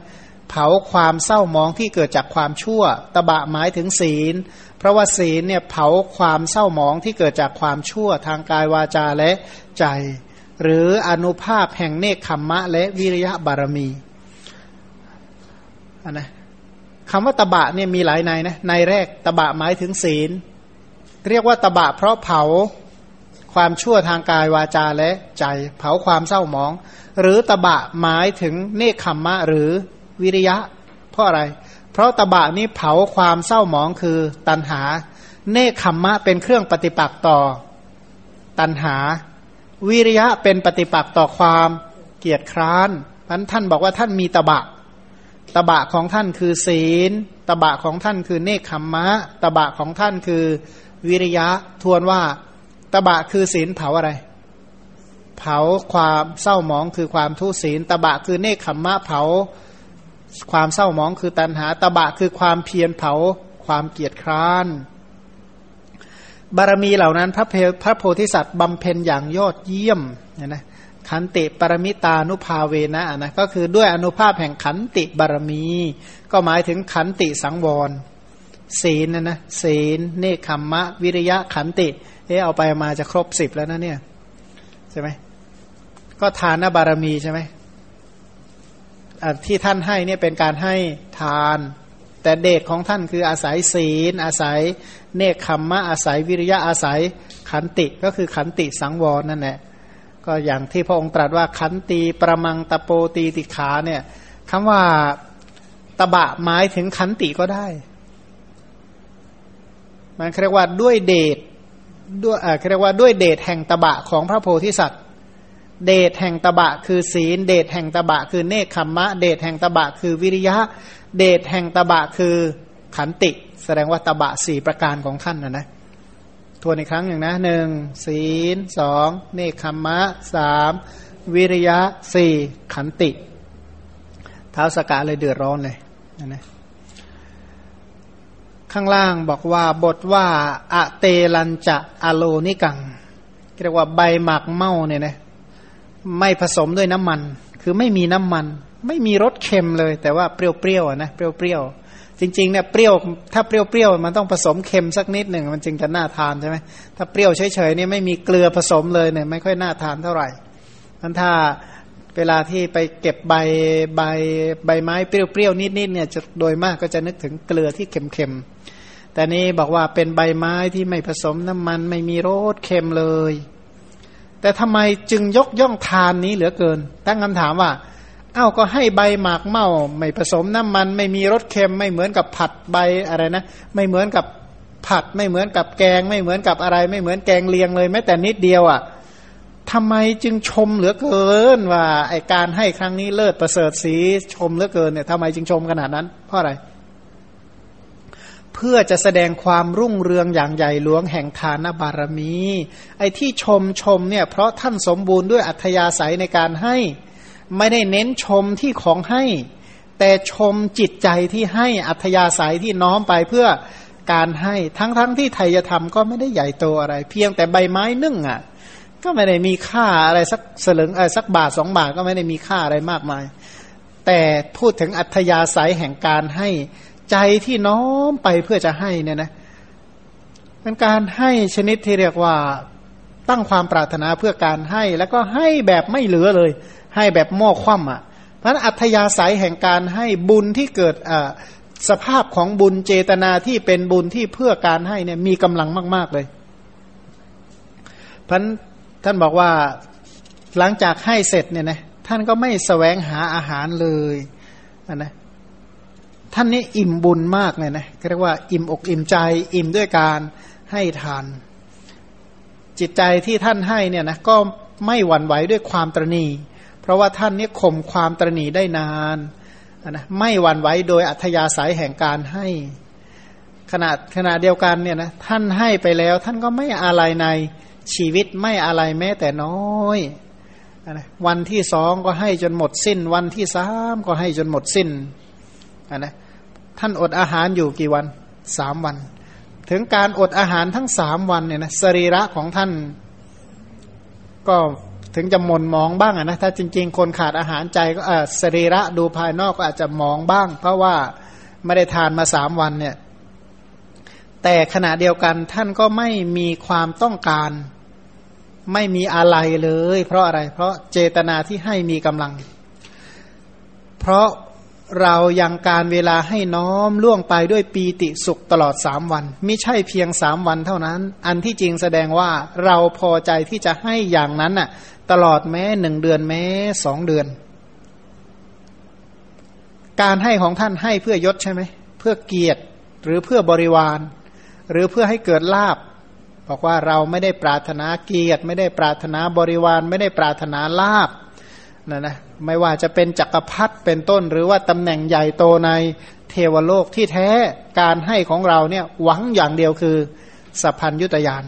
เผาความเศร้ามองที่เกิดจากความชั่ว ตะบะหมายถึงศีล เพราะว่าศีลเนี่ยเผาความเศร้ามองที่เกิดจากความชั่วทางกายวาจาและใจ หรืออนุภาพแห่งเนคขมมะและวิริยะบารมีอันนะ คำว่าตบะเนี่ยมีหลายในนะในแรกตบะหมายถึงศีล เรียกว่าตบะเพราะเผาความชั่วทางกายวาจาและใจ เผาความเศร้าหมอง หรือตบะหมายถึงเนคขมมะหรือวิริยะ เพราะอะไร เพราะตบะนี้เผาความเศร้าหมองคือตัณหา เนคขมมะเป็นเครื่องปฏิปักษ์ต่อ ตัณหา วิริยะเป็นปฏิปักษ์ต่อความเกียจคร้านพันท่านบอกว่าท่านมีตบะ ตบะของท่านคือศีล ตบะของท่านคือเนคขมมะ ตบะของท่านคือวิริยะ ทวนว่า ตบะคือศีลเผาอะไร เผาความเศร้าหมองคือความทุศีล ตบะคือเนคขมมะเผา ความเศร้าหมองคือตัณหา ตบะคือความเพียรเผา ความเกียจคร้าน บารมีเหล่านั้นพระพระโพธิสัตว์บำเพ็ญอย่างยอดเยี่ยมเนี่ยนะ ขันติปรมิตานุภาเวนะนะก็คือด้วยอนุภาพแห่งขันติบารมี ก็หมายถึงขันติสังวร ศีลนะนะศีลเนคขมมะ วิริยะขันติเออเอาไปมาจะครบสิบแล้วนะเนี่ยใช่ไหมก็ทานบารมีใช่ไหมที่ท่านให้เนี่ยเป็นการให้ทาน แต่เดชของท่านคืออาศัยศีล อาศัยเนคขมมะอาศัยวิริยะอาศัยขันติก็คือขันติสังวรนั่นแหละ ก็อย่างที่พระองค์ตรัสว่าขันตีประมังตะโปตีติขาเนี่ยคำว่าตะบะหมายถึงขันติก็ได้ มันเรียกว่าด้วยเดชด้วยอ่าเรียกว่าด้วยเดชแห่งตะบะของพระโพธิสัตว์ เดชแห่งตะบะคือศีล เดชแห่งตะบะคือเนคขมมะ เดชแห่งตะบะคือวิริยะ เดชแห่งตะบะคือขันติ แสดงว่าตะบะสี่ประการของท่านนะนะ ทวนอีกครั้งหนึ่งนะหนึ่งศีลสองเนคขมมะสามวิริยะสี่ขันติ เท้าสกาเลยเดือดร้อนเลยนะข้างล่างบอกว่าบทว่าอะเตลันจะอะโลนิกังเรียกว่าใบหมากเมาเนี่ยนะไม่ผสมด้วยน้ำมัน คือไม่มีน้ำมัน ไม่มีรสเค็มเลย แต่ว่าเปรี้ยวๆนะเปรี้ยวๆ จริงๆเนี่ยเปรี้ยวถ้าเปรี้ยวๆมันต้องผสมเค็มสักนิดหนึ่งมันจึงจะน่าทานใช่ไหมถ้าเปรี้ยวเฉยๆเนี่ยไม่มีเกลือผสมเลยเนี่ยไม่ค่อยน่าทานเท่าไหร่นั้นถ้าเวลาที่ไปเก็บใบใบใบไม้เปรี้ยวๆนิดๆเนี่ยจะโดยมากก็จะนึกถึงเกลือที่เค็มๆแต่นี้บอกว่าเป็นใบไม้ที่ไม่ผสมน้ำมันไม่มีรสเค็มเลย แต่ทำไมจึงยกย่องทานนี้เหลือเกิน ตั้งคำถามว่า เอ้าก็ให้ใบหมากเมาไม่ผสมน้ำมัน ไม่มีรสเค็มไม่เหมือนกับผัดใบอะไรนะ ไม่เหมือนกับผัดไม่เหมือนกับแกง ไม่เหมือนกับอะไร ไม่เหมือนแกงเลียงเลยแม้แต่นิดเดียวอะ่ะทำไมจึงชมเหลือเกินว่าไอการให้ครั้งนี้เลิศประเสริฐสีชมเหลือเกินเนี่ยทำไมจึงชมขนาดนั้น เพราะอะไร เพื่อจะแสดงความรุ่งเรืองอย่างใหญ่หลวงแห่งทานบารมี ไอที่ชมชมเนี่ยเพราะท่านสมบูรณ์ด้วยอัธยาศัยในการให้ ไม่ได้เน้นชมที่ของให้ แต่ชมจิตใจที่ให้อัธยาศัยที่น้อมไปเพื่อการให้ทั้งๆทที่ไทยธรรมก็ไม่ได้ใหญ่โตอะไร เพียงแต่ใบไม้นึ่งอะ ก็ไม่ได้มีค่าอะไรสักสลึงเออสักบาทสองบาทก็ไม่ได้มีค่าอะไรมากมาย แต่พูดถึงอัธยาศัยแห่งการให้ใจที่น้อมไปเพื่อจะให้เนี่ยนะเป็นการให้ชนิดที่เรียกว่าตั้งความปรารถนาเพื่อการให้ แล้วก็ให้แบบไม่เหลือเลย ให้แบบหม้อคว่ำอะเพราะอัธยาศัยแห่งการให้บุญที่เกิดสภาพของบุญเจตนาที่เป็นบุญที่เพื่อการให้เนี่ยมีกำลังมาก ๆเลยพันท่านบอกว่าหลังจากให้เสร็จเนี่ยนะท่านก็ไม่สแสวงหาอาหารเลยนะท่านนี่อิ่มบุญมากเลยนะเรียกว่าอิ่มอกอิ่มใจ อิ่มด้วยการให้ทาน จิตใจที่ท่านให้เนี่ยนะก็ไม่หวั่นไหวด้วยความตรณี เพราะว่าท่านนี่ข่มความตรณีได้นานนะไม่หวั่นไหวโดยอัธยาศัยแห่งการให้ขนาดขณะเดียวกันเนี่ยนะท่านให้ไปแล้ว ท่านก็ไม่อะไรในชีวิตไม่อะไรแม้แต่น้อยนะวันที่สองก็ให้จนหมดสิ้น วันที่สามก็ให้จนหมดสิ้นนะท่านอดอาหารอยู่กี่วันสามวัน ถึงการอดอาหารทั้งสามวันเนี่ยนะสรีระของท่านก็ ถึงจะมนมองบ้างนะถ้าจริง ๆ คนขาดอาหารใจก็สรีระดูภายนอกก็อาจจะมองบ้าง เพราะว่าไม่ได้ทานมาสามวันเนี่ย แต่ขณะเดียวกันท่านก็ไม่มีความต้องการ ไม่มีอะไรเลย เพราะอะไร เพราะเจตนาที่ให้มีกำลัง เพราะเรายังการเวลาให้น้อมล่วงไปด้วยปีติสุขตลอดสามวันไม่ใช่เพียงสามวันเท่านั้น อันที่จริงแสดงว่าเราพอใจที่จะให้อย่างนั้นน่ะ ตลอดแม้หนึ่งเดือนแม้สองเดือน การให้ของท่านให้เพื่อยศใช่ไหม เพื่อเกียรติหรือเพื่อบริวาร หรือเพื่อให้เกิดลาบบอกว่าเราไม่ได้ปรารถนาเกียรติ ไม่ได้ปรารถนาบริวาร ไม่ได้ปรารถนาลาบนะนะไม่ว่าจะเป็นจักรพรรดิเป็นต้น หรือว่าตำแหน่งใหญ่โตในเทวโลกที่แท้การให้ของเราเนี่ยหวังอย่างเดียวคือสัพพัญยุตยาน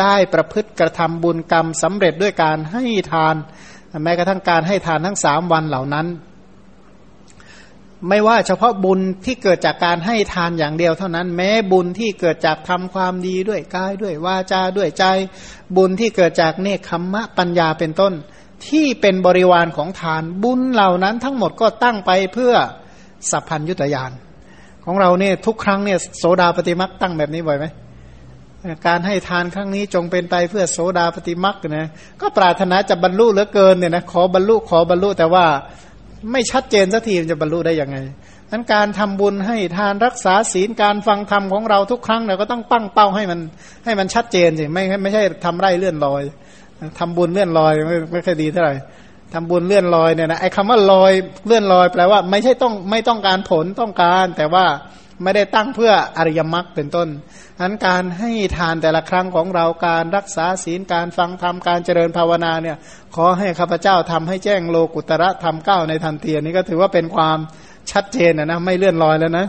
ได้ประพฤติกระทำบุญกรรมสำเร็จด้วยการให้ทาน แม้กระทั่งการให้ทานทั้งสามวันเหล่านั้น ไม่ว่าเฉพาะบุญที่เกิดจากการให้ทานอย่างเดียวเท่านั้น แม้บุญที่เกิดจากทำความดีด้วยกายด้วยวาจาด้วยใจ บุญที่เกิดจากเนคขมมะปัญญาเป็นต้น ที่เป็นบริวารของทานบุญเหล่านั้นทั้งหมดก็ตั้งไปเพื่อสัพพัญยุตยานของเราเนี่ยทุกครั้งเนี่ยโสดาปฏิมักตั้งแบบนี้บ่อยไหม การให้ทานครั้งนี้จงเป็นไปเพื่อโสดาปฏิมักนะก็ปรารถนาจะบรรลุเหลือเกินเนี่ยนะขอบรรลุขอบรรลุแต่ว่าไม่ชัดเจนสักทีจะบรรลุได้ยังไงนั้นการทำบุญให้ทานรักษาศีลการฟังธรรมของเราทุกครั้งเราก็ต้องปั้งเป้าให้มันให้มันชัดเจนสิไม่ไม่ใช่ทำไร่เลื่อนลอยทำบุญเลื่อนลอยไม่ไม่ค่อยดีเท่าไหร่ทำบุญเลื่อนลอยเนี่ยนะไอ้คำว่าลอยเลื่อนลอยแปลว่า ไม่ใช่ต้องไม่ต้องการผลต้องการ แต่ว่า ไม่ได้ตั้งเพื่ออริยมรรคเป็นต้นนั้นการให้ทานแต่ละครั้งของเราการรักษาศีลการฟังธรรมการเจริญภาวนาเนี่ยขอให้ข้าพเจ้าทำให้แจ้งโลกุตระธรรมเก้าในทันทีนี้ก็ถือว่าเป็นความชัดเจนนะนะไม่เลื่อนลอยแล้วนะ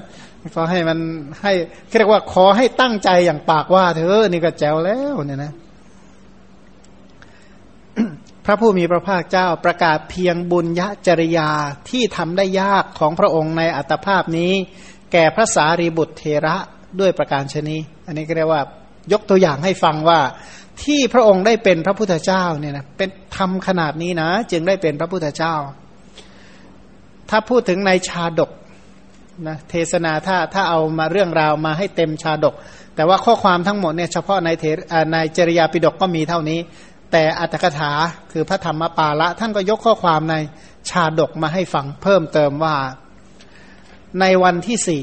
ก็ให้มันให้เรียกว่าขอให้ตั้งใจอย่างปากว่าเธอนี่ก็แจ๋วแล้วเนี่ยนะพระผู้มีพระภาคเจ้าประกาศเพียงบุญยจริยาที่ทำได้ยากของพระองค์ในอัตภาพนี้ แก่พระสารีบุตรเทระด้วยประการชนีอันนี้ก็เรียกว่ายกตัวอย่างให้ฟังว่าที่พระองค์ได้เป็นพระพุทธเจ้าเนี่ยนะเป็นทำขนาดนี้นะ จึงได้เป็นพระพุทธเจ้า ถ้าพูดถึงในชาดกนะเทศนาถ้าถ้าเอามาเรื่องราวมาให้เต็มชาดก แต่ว่าข้อความทั้งหมดเนี่ยเฉพาะในเทในจริยาปิฎกก็มีเท่านี้ แต่อัตถกถาคือพระธรรมปาละ ท่านก็ยกข้อความในชาดกมาให้ฟังเพิ่มเติมว่า ในวันที่สี่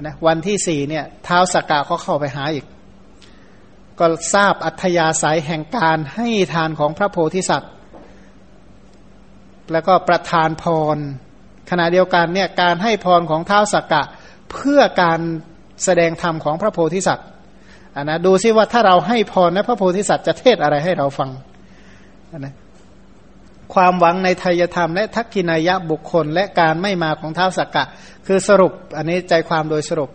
นะวันที่สี่เนี่ยเท้าสกกาเขาเข้าไปหาอีก ก็ทราบอัธยาศัยแห่งการให้ทานของพระโพธิสัตว์ แล้วก็ประทานพร ขณะเดียวกันเนี่ยการให้พรของเท้าสกกะ เพื่อการแสดงธรรมของพระโพธิสัตว์นนะดูซิว่าถ้าเราให้พรนะพระโพธิสัตว์จะเทศอะไรให้เราฟังนะ ความหวังในทายธรรม และทักขินายะบุคคล และการไม่มาของเท้าสักกะ คือสรุปอันนี้ใจความโดยสรุป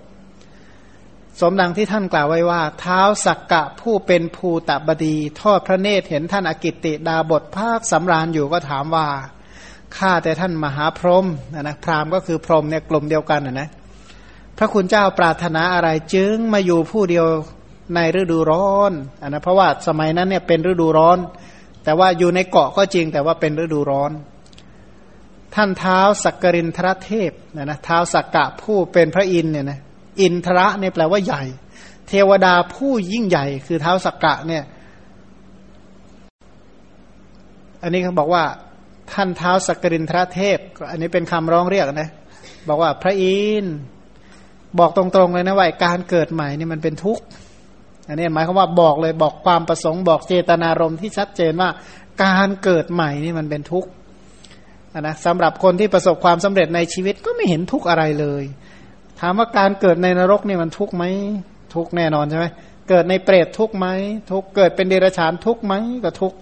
สมดังที่ท่านกล่าวไว้ว่า เท้าสักกะผู้เป็นภูตบดี ทอดพระเนตรเห็นท่านอกิตติ ดาบทภาคสำราญอยู่ก็ถามว่าข้าแต่ท่านมหาพรหมนะนะพราหมณ์ก็คือพรหมเนี่ยกลุ่มเดียวกันนะนะพระคุณเจ้าปรารถนาอะไรจึงมาอยู่ผู้เดียวในฤดูร้อนอนนะเพราะว่าสมัยนั้นเนี่ยเป็นฤดูร้อน แต่ว่าอยู่ในเกาะก็จริงแต่ว่าเป็นฤดูร้อน ท่านเท้าสักกรินทรเทพนะนะเท้าสักกะผู้เป็นพระอินเนี่ยนะอินทระเนี่ยแปลว่าใหญ่ เทวดาผู้ยิ่งใหญ่ คือเท้าสักกะเนี่ยอันนี้เขาบอกว่าท่านเท้าสักกรินทรเทพ อันนี้เป็นคำร้องเรียกนะ บอกว่าพระอินบอกตรงๆเลยนะว่าการเกิดใหม่นี่มันเป็นทุกข์ อันนี้หมายความว่าบอกเลยบอกความประสงค์บอกเจตนารมณ์ที่ชัดเจนว่าการเกิดใหม่นี่มันเป็นทุกข์นะสำหรับคนที่ประสบความสำเร็จในชีวิตก็ไม่เห็นทุกข์อะไรเลย ถามว่าการเกิดในนรกนี่มันทุกข์ไหมทุกข์แน่นอนใช่ไหมเกิดในเปรตทุกข์ไหมทุกข์เกิดเป็นเดรัจฉานทุกข์ไหมก็ทุกข์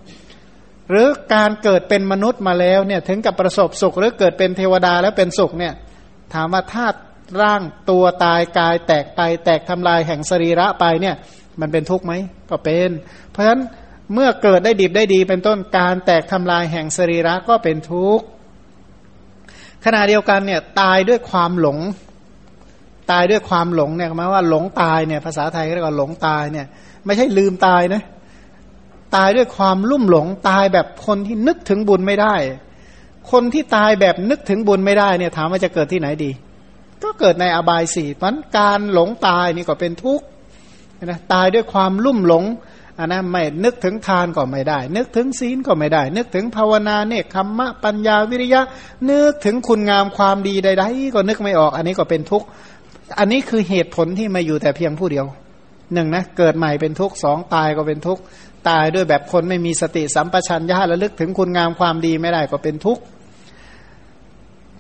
หรือการเกิดเป็นมนุษย์มาแล้วเนี่ยถึงกับประสบสุข หรือเกิดเป็นเทวดาแล้วเป็นสุขเนี่ยถามว่าธาตุร่างตัวตายกายแตกไปแตกทำลายแห่งสรีระไปเนี่ย มันเป็นทุกข์ไหมก็เป็น เพราะฉะนั้นเมื่อเกิดได้ดีได้ดี เป็นต้นการแตกทำลายแห่งสรีระก็เป็นทุกข์ขณะเดียวกันเนี่ยตายด้วยความหลง ตายด้วยความหลงเนี่ยหมายว่าหลงตายเนี่ยภาษาไทยเรียกว่าหลงตายเนี่ย ไม่ใช่ลืมตายนะตายด้วยความลุ่มหลงตายแบบคนที่นึกถึงบุญไม่ได้ คนที่ตายแบบนึกถึงบุญไม่ได้เนี่ยถามว่าจะเกิดที่ไหนดี ก็เกิดในอบายสี่มันการหลงตายนี่ก็เป็นทุกข์ นะตายด้วยความลุ่มหลงอันนั้นไม่นึกถึงทานก็ไม่ได้ นึกถึงศีลก็ไม่ได้ นึกถึงภาวนาเนคำมะปัญญาวิริยะ นึกถึงคุณงามความดีใดๆก็นึกไม่ออก อันนี้ก็เป็นทุกข์อันนี้คือเหตุผลที่มาอยู่แต่เพียงผู้เดียวหนึ่งนะเกิดใหม่เป็นทุกข์สองตายก็เป็นทุกข์ตายด้วยแบบคนไม่มีสติสัมปชัญญะและลึกถึงคุณงามความดีไม่ได้ก็เป็นทุกข์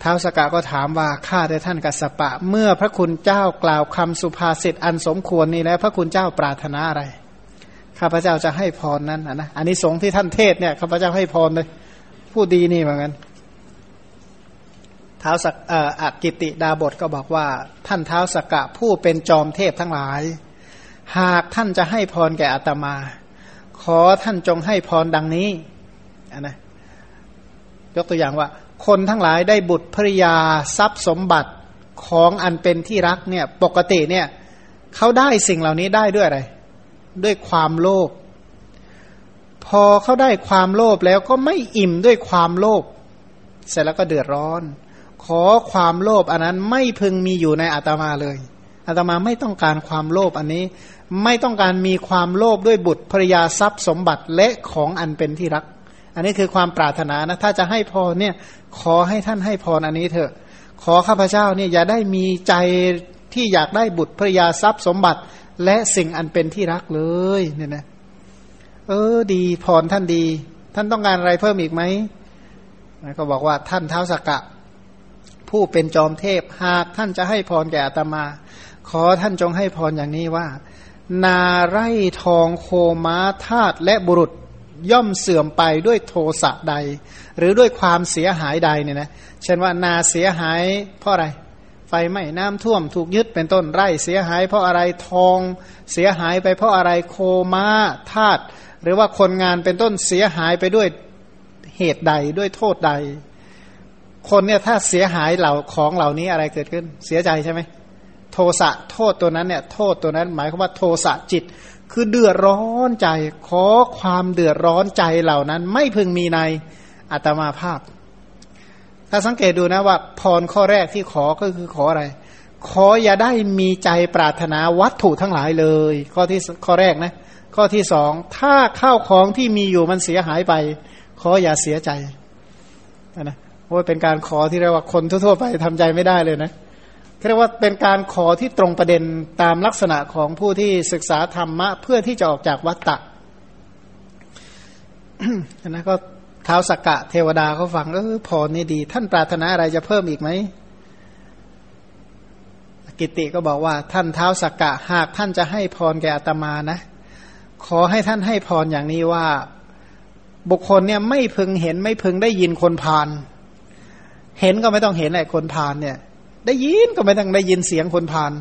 ท้าวสกะก็ถามว่าข้าแต่ท่านกัสปะ เมื่อพระคุณเจ้ากล่าวคำสุภาษิตอันสมควรนี้แล้ว พระคุณเจ้าปรารถนาอะไรข้าพเจ้าจะให้พรนั้นนะอันนี้สงที่ท่านเทศเนี่ยข้าพเจ้าให้พรเลยผู้ดีนี่เหมือนกันท้าวสักอักกิติดาบทก็บอกว่า ท่านเท้าสกกะผู้เป็นจอมเทพทั้งหลาย หากท่านจะให้พรแก่อัตมา ขอท่านจงให้พรดังนี้นนะยกตัวอย่างว่า คนทั้งหลายได้บุตรภริยาทรัพย์สมบัติของอันเป็นที่รักเนี่ยปกติเนี่ยเขาได้สิ่งเหล่านี้ได้ด้วยอะไร ด้วยความโลภพอเขาได้ความโลภแล้วก็ไม่อิ่มด้วยความโลภเสร็จแล้วก็เดือดร้อน ขอความโลภอันนั้นไม่พึงมีอยู่ในอาตมาเลยอาตมาไม่ต้องการความโลภอันนี้ ไม่ต้องการมีความโลภด้วยบุตรภรยาทรัพย์สมบัติและของอันเป็นที่รัก อันนี้คือความปรารถนานะถ้าจะให้พรเนี่ยขอให้ท่านให้พรอันนี้เถอะ ขอข้าพเจ้าเนี่ยอย่าได้มีใจที่อยากได้บุตรภรยาทรัพย์สมบัติ และสิ่งอันเป็นที่รักเลยเนี่ยนะเออดีพรท่านดี ท่านต้องการอะไรเพิ่มอีกไหมก็บอกว่าท่านเท้าสกกะ ผู้เป็นจอมเทพหากท่านจะให้พรแก่อาตมา ขอท่านจงให้พรอย่างนี้ว่า นาไร่ทองโคม้าทาตและบุรุษ ย่อมเสื่อมไปด้วยโทสะใด หรือด้วยความเสียหายใดเนี่ยนะเช่นว่านาเสียหายเพราะอะไร ไฟไหม้น้ำท่วมถูกยึดเป็นต้นไร่เสียหายเพราะอะไรทอง เสียหายไปเพราะอะไรโคม้าธาตุหรือว่าคนงานเป็นต้นเสียหายไปด้วยเหตุใดด้วยโทษใด คนเนี่ยถ้าเสียหายเหล่าของเหล่านี้อะไรเกิดขึ้น เสียใจใช่ไหมโทสะโทษตัวนั้นเนี่ยโทษตัวนั้น หมายความว่าโทสะจิต คือเดือดร้อนใจ ขอความเดือดร้อนใจเหล่านั้น ไม่พึงมีในอัตมาภาพ ถ้าสังเกตดูนะว่าพรข้อแรกที่ขอก็คือขออะไร ขออย่าได้มีใจปรารถนาวัตถุทั้งหลายเลย ข้อที่ข้อแรกนะ ข้อที่สองถ้าข้าวของที่มีอยู่มันเสียหายไป ขออย่าเสียใจนะเพราะเป็นการขอที่เรียกว่าคนทั่วๆไปทำใจไม่ได้เลยนะ เรียกว่าเป็นการขอที่ตรงประเด็นตามลักษณะของผู้ที่ศึกษาธรรมะ เพื่อที่จะออกจากวัฏฏะนะก็เท้าสกกะเทวดาเขาฟังเออพรนี่ดี ท่านปรารถนาอะไรจะเพิ่มอีกไหมกิติก็บอกว่า ท่านเท้าสกกะหากท่านจะให้พรแก่อาตมานะ ขอให้ท่านให้พรอย่างนี้ว่า บุคคลเนี่ยไม่พึงเห็นไม่พึงได้ยินคนพาน เห็นก็ไม่ต้องเห็นไอ้คนพานเนี่ย ได้ยินก็ไม่ต้องได้ยินเสียงคนพาน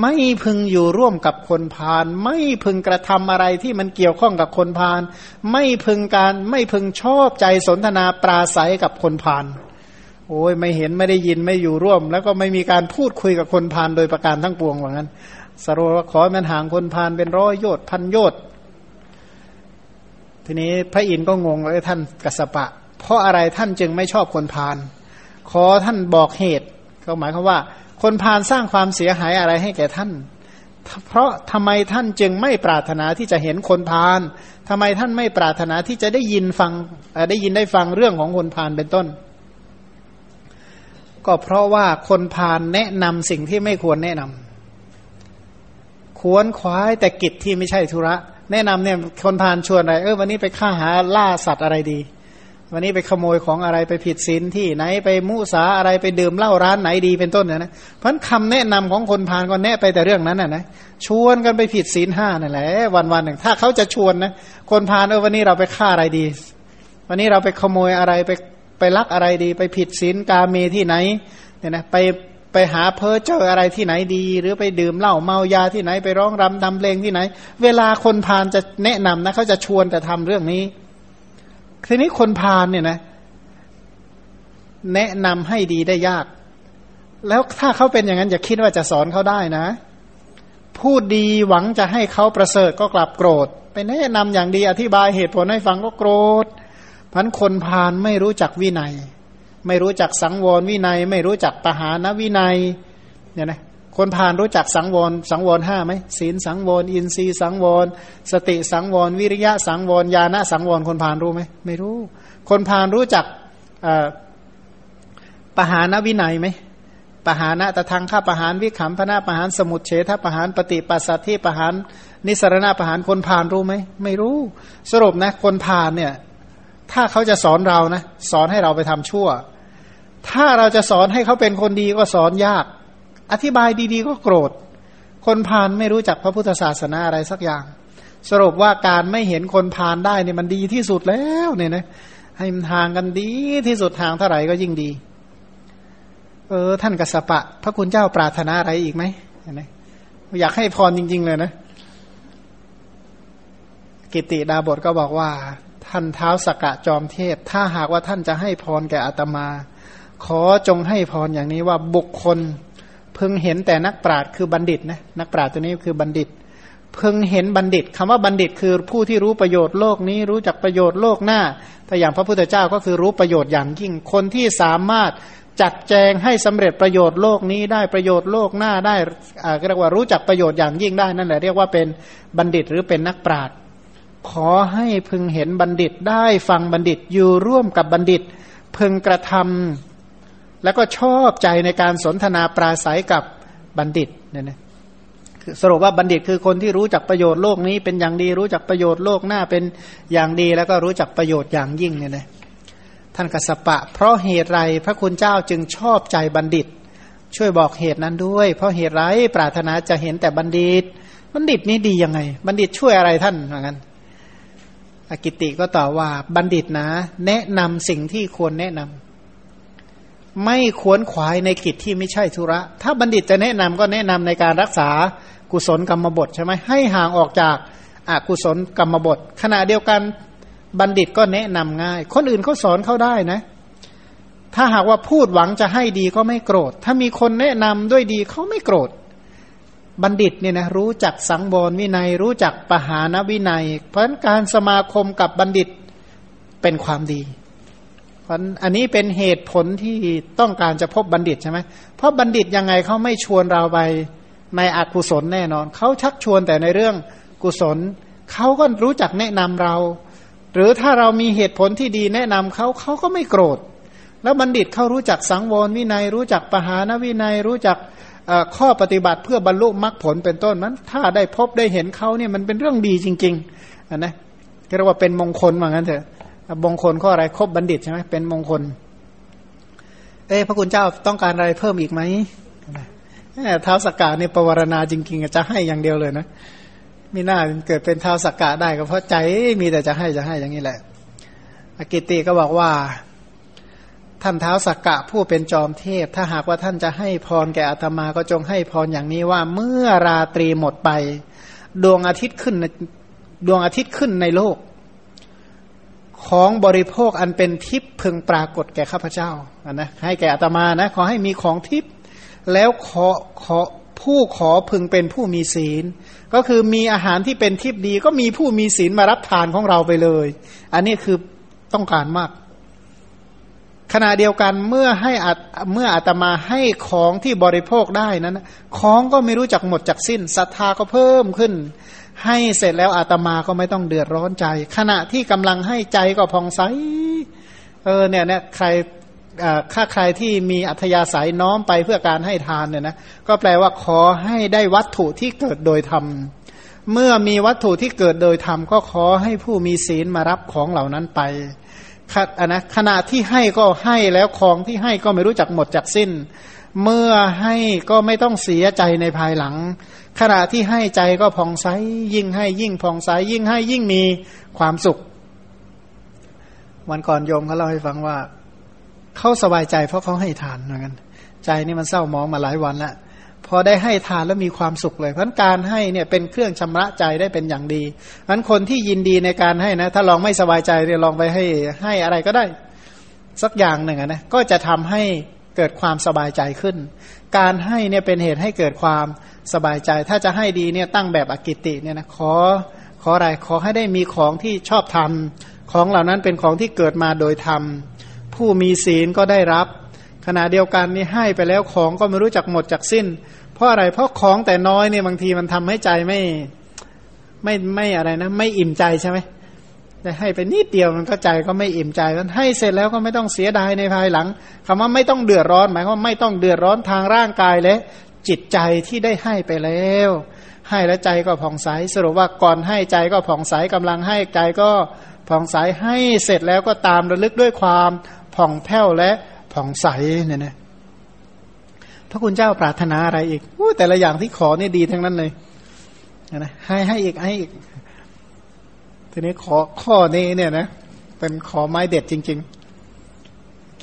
ไม่พึงอยู่ร่วมกับคนพาลไม่พึงกระทำอะไรที่มันเกี่ยวข้องกับคนพาลไม่พึงการไม่พึงชอบใจสนทนาปราศัยกับคนพาลโอ้ยไม่เห็นไม่ได้ยินไม่อยู่ร่วม แล้วก็ไม่มีการพูดคุยกับคนพาลโดยประการทั้งปวงว่างั้นสรุปว่าขอมันห่างคนพาลเป็นร้อยโยชน์พันโยชน์ทีนี้พระอินทร์ก็งงเลยท่านกัสปะ เพราะอะไรท่านจึงไม่ชอบคนพาลขอท่านบอกเหตุ ก็หมายความว่า คนพาลสร้างความเสียหายอะไรให้แก่ท่าน เพราะทำไมท่านจึงไม่ปรารถนาที่จะเห็นคนพาลทำไมท่านไม่ปรารถนาที่จะได้ยินฟังได้ยินได้ฟังเรื่องของคนพาลเป็นต้น ก็เพราะว่าคนพาลแนะนำสิ่งที่ไม่ควรแนะนำควรควายแต่กิจที่ไม่ใช่ธุระ แนะนำเนี่ยคนพาลชวนอะไรเออวันนี้ไปฆ่าหาล่าสัตว์อะไรดี วันนี้ไปขโมยของอะไรไปผิดศีลที่ไหนไปมุสาอะไรไปดื่มเหล้าร้านไหนดีเป็นต้นเนะนะเพราะคำแนะนำของคนพานก็แนะไปแต่เรื่องนั้นน่ะนะชวนกันไปผิดศีลห้านั่นแหละวันวันหนึ่งถ้าเขาจะชวนนะคนพานเออวันนี้เราไปฆ่าอะไรดี วันนี้เราไปขโมยอะไรไปไปลักอะไรดี ไปผิดศีลกาเมที่ไหนเนี่ยนะไปไปหาเพ้อเจออะไรที่ไหนดี หรือไปดื่มเหล้าเมายาที่ไหนไปร้องรำทำเพลงที่ไหน เวลาคนพาลจะแนะนำนะเขาจะชวนแต่ทำเรื่องนี้ ทีนี้คนพาลเนี่ยนะ แนะนำให้ดีได้ยาก แล้วถ้าเขาเป็นอย่างนั้นอย่าคิดว่าจะสอนเขาได้นะ พูดดีหวังจะให้เขาประเสริฐก็กลับโกรธ ไปแนะนำอย่างดีอธิบายเหตุผลให้ฟังก็โกรธพันคนพาลไม่รู้จักวินัย ไม่รู้จักสังวรวินัย ไม่รู้จักปหานวินัยเนี่ยนะ คนพาลรู้จักสังวรสังวรห้าไหมศีลสังวรอินทรีย์สังวรสติสังวรวิริยะสังวรญาณสังวรคนพาลรู้ไหมไม่รู้ คนพาลรู้จักปหานวินัยไหมปหานะตะทางข้าปหานวิขำพนาปหานสมุดเฉทปหานปฏิปัสสัตที่ปหานนิสรณาปหานคนพาลรู้ไหมไม่รู้ สรุปนะคนพาลเนี่ยถ้าเขาจะสอนเรานะสอนให้เราไปทำชั่ว ถ้าเราจะสอนให้เขาเป็นคนดีก็สอนยาก อธิบายดีๆ ก็โกรธ คนพาลไม่รู้จักพระพุทธศาสนาอะไรสักอย่าง สรุปว่าการไม่เห็นคนพาลได้เนี่ยมันดีที่สุดแล้วเนี่ยนะให้มันทางกันดีที่สุดทางเท่าไหร่ก็ยิ่งดี เออ ท่านกสปะ พระคุณเจ้าปรารถนาอะไรอีกไหมอยากให้พรจริง ๆ เลยนะ กิติดาบทก็บอกว่า ท่านเท้าสกกะจอมเทพ ถ้าหากว่าท่านจะให้พรแก่อาตมา ขอจงให้พรอย่างนี้ว่าบุคคล พึงเห็นแต่นักปราชญ์คือบัณฑิตนะนักปราชญ์ตัวนี้คือบัณฑิตพึงเห็นบัณฑิตคำว่าบัณฑิตคือผู้ที่รู้ประโยชน์โลกนี้รู้จักประโยชน์โลกหน้าถ้าอย่างพระพุทธเจ้าก็คือรู้ประโยชน์อย่างยิ่งคนที่สามารถจัดแจงให้สำเร็จประโยชน์โลกนี้ได้ประโยชน์โลกหน้าได้เรียกว่ารู้จักประโยชน์อย่างยิ่งได้นั่นแหละเรียกว่าเป็นบัณฑิตหรือเป็นนักปราชญ์ขอให้พึงเห็นบัณฑิตได้ฟังบัณฑิตอยู่ร่วมกับบัณฑิต พึงกระทำ แล้วก็ชอบใจในการสนทนาปราศัยกับบัณฑิตเนี่ยนะสรุปว่าบัณฑิตคือคนที่รู้จักประโยชน์โลกนี้เป็นอย่างดีรู้จักประโยชน์โลกหน้าเป็นอย่างดีแล้วก็รู้จักประโยชน์อย่างยิ่งเนี่ยนะท่านกัสปะ เพราะเหตุไรพระคุณเจ้าจึงชอบใจบัณฑิต ช่วยบอกเหตุนั้นด้วย เพราะเหตุไรปรารถนาจะเห็นแต่บัณฑิต บัณฑิตนี้ดียังไง บัณฑิตช่วยอะไรท่านเหมือนกันอกิติก็ตอบว่าบัณฑิตนะ แนะนำสิ่งที่ควรแนะนำ ไม่ควรขวายในกิจที่ไม่ใช่ธุระ ถ้าบัณฑิตจะแนะนำก็แนะนำในการรักษากุศลกรรมบทใช่ไหมให้ห่างออกจากอากุศลกรรมบท ขณะเดียวกันบัณฑิตก็แนะนำง่าย คนอื่นเขาสอนเขาได้นะ ถ้าหากว่าพูดหวังจะให้ดีก็ไม่โกรธ ถ้ามีคนแนะนำด้วยดีเขาไม่โกรธ บัณฑิตเนี่ยนะรู้จักสังวรวินัย รู้จักปหานวินัย เพราะการสมาคมกับบัณฑิตเป็นความดี เพราะอันนี้เป็นเหตุผลที่ต้องการจะพบบัณฑิตใช่ไหมเพราะบัณฑิตยังไงเขาไม่ชวนเราไปในอกุศลแน่นอน เขาชักชวนแต่ในเรื่องกุศล เขาก็รู้จักแนะนำเรา หรือถ้าเรามีเหตุผลที่ดีแนะนำเขาเขาก็ไม่โกรธ แล้วบัณฑิตเขารู้จักสังวรวินัย รู้จักปหานวินัย รู้จักข้อปฏิบัติเพื่อบรรลุมรรคผลเป็นต้นนั้นถ้าได้พบได้เห็นเขาเนี่ยมันเป็นเรื่องดีจริงๆนะเรียกว่าเป็นมงคลว่างั้นเถอะ มงคลข้ออะไรครบบัณฑิตใช่ไหมเป็นมงคล เอ้พระคุณเจ้าต้องการอะไรเพิ่มอีกไหมเท้าสกกาเนี่ยปวารณาจริงๆจะให้อย่างเดียวเลยนะมีหน้าเกิดเป็นเท้าสกกาได้ก็เพราะใจมีแต่จะให้จะให้อย่างนี้แหละอกิติก็บอกว่า ท่านเท้าสักกะผู้เป็นจอมเทพ ถ้าหากว่าท่านจะให้พรแก่อาตมาก็จงให้พรอย่างนี้ว่าเมื่อราตรีหมดไป ดวงอาทิตย์ขึ้นดวงอาทิตย์ขึ้นในโลก ของบริโภคอันเป็นทิพย์พึงปรากฏแก่ข้าพเจ้านะให้แก่อาตมานะขอให้มีของทิพย์แล้วขอขอผู้ขอพึงเป็นผู้มีศีล ก็คือมีอาหารที่เป็นทิพย์ดี ก็มีผู้มีศีลมารับทานของเราไปเลย อันนี้คือต้องการมาก ขณะเดียวกันเมื่อให้เมื่ออาตมาให้ของที่บริโภคได้นั้น ของก็ไม่รู้จักหมดจากสิ้นศรัทธาก็เพิ่มขึ้น ให้เสร็จแล้วอาตมาก็ไม่ต้องเดือดร้อนใจ ขณะที่กำลังให้ใจก็พองใสเออเนี่ยเนี่ยใครถ้าใครที่มีอัธยาศัยน้อมไปเพื่อการให้ทานเนี่ยนะก็แปลว่าขอให้ได้วัตถุที่เกิดโดยธรรมเมื่อมีวัตถุที่เกิดโดยธรรมก็ขอให้ผู้มีศีลมารับของเหล่านั้นไปนะขณะที่ให้ก็ให้แล้วของที่ให้ก็ไม่รู้จักหมดจากสิ้น เมื่อให้ก็ไม่ต้องเสียใจในภายหลัง ขณะที่ให้ใจก็ผ่องใสยิ่งให้ยิ่งผ่องใสยิ่งให้ยิ่งมีความสุข วันก่อนโยมเขาเล่าให้ฟังว่าเขาสบายใจเพราะเขาให้ทานเหมือนกันใจนี่มันเศร้ามองมาหลายวันแล้วพอได้ให้ทานแล้วมีความสุขเลยเพราะการให้เนี่ยเป็นเครื่องชำระใจได้เป็นอย่างดีเพราะคนที่ยินดีในการให้นะ ถ้าลองไม่สบายใจเดี๋ยวลองไปให้ให้อะไรก็ได้ สักอย่างหนึ่งนะก็จะทำให้เกิดความสบายใจขึ้น การให้เนี่ยเป็นเหตุให้เกิดความ สบายใจถ้าจะให้ดีเนี่ยตั้งแบบอกิติเนี่ยนะขอขออะไรขอให้ได้มีของที่ชอบทำของเหล่านั้นเป็นของที่เกิดมาโดยธรรมผู้มีศีลก็ได้รับ ขณะเดียวกันนี่ให้ไปแล้วของก็ไม่รู้จักหมดจากสิ้น เพราะอะไรเพราะของแต่น้อยเนี่ยบางทีมันทำให้ใจไม่ไม่ไม่อะไรนะ ไม่อิ่มใจใช่ไหมแต่ให้ไปนิดเดียวมันก็ใจก็ไม่อิ่มใจมันให้เสร็จแล้วก็ไม่ต้องเสียดายในภายหลังคำว่าไม่ต้องเดือดร้อน หมายว่าไม่ต้องเดือดร้อนทางร่างกายและ จิตใจที่ได้ให้ไปแล้ว ให้แล้วใจก็ผ่องใสสรุปว่าก่อนให้ใจก็ผ่องใสกำลังให้ใจก็ผ่องใสให้เสร็จแล้วก็ตามระลึกด้วยความผ่องแผ้วและผ่องใสเนี่ยนะพระคุณเจ้าปรารถนาอะไรอีกแต่ละอย่างที่ขอนี่ดีทั้งนั้นเลยนะให้ให้อีกให้อีกทีนี้ขอข้อนี้เนี่ยนะเป็นขอไม้เด็ดจริง ๆ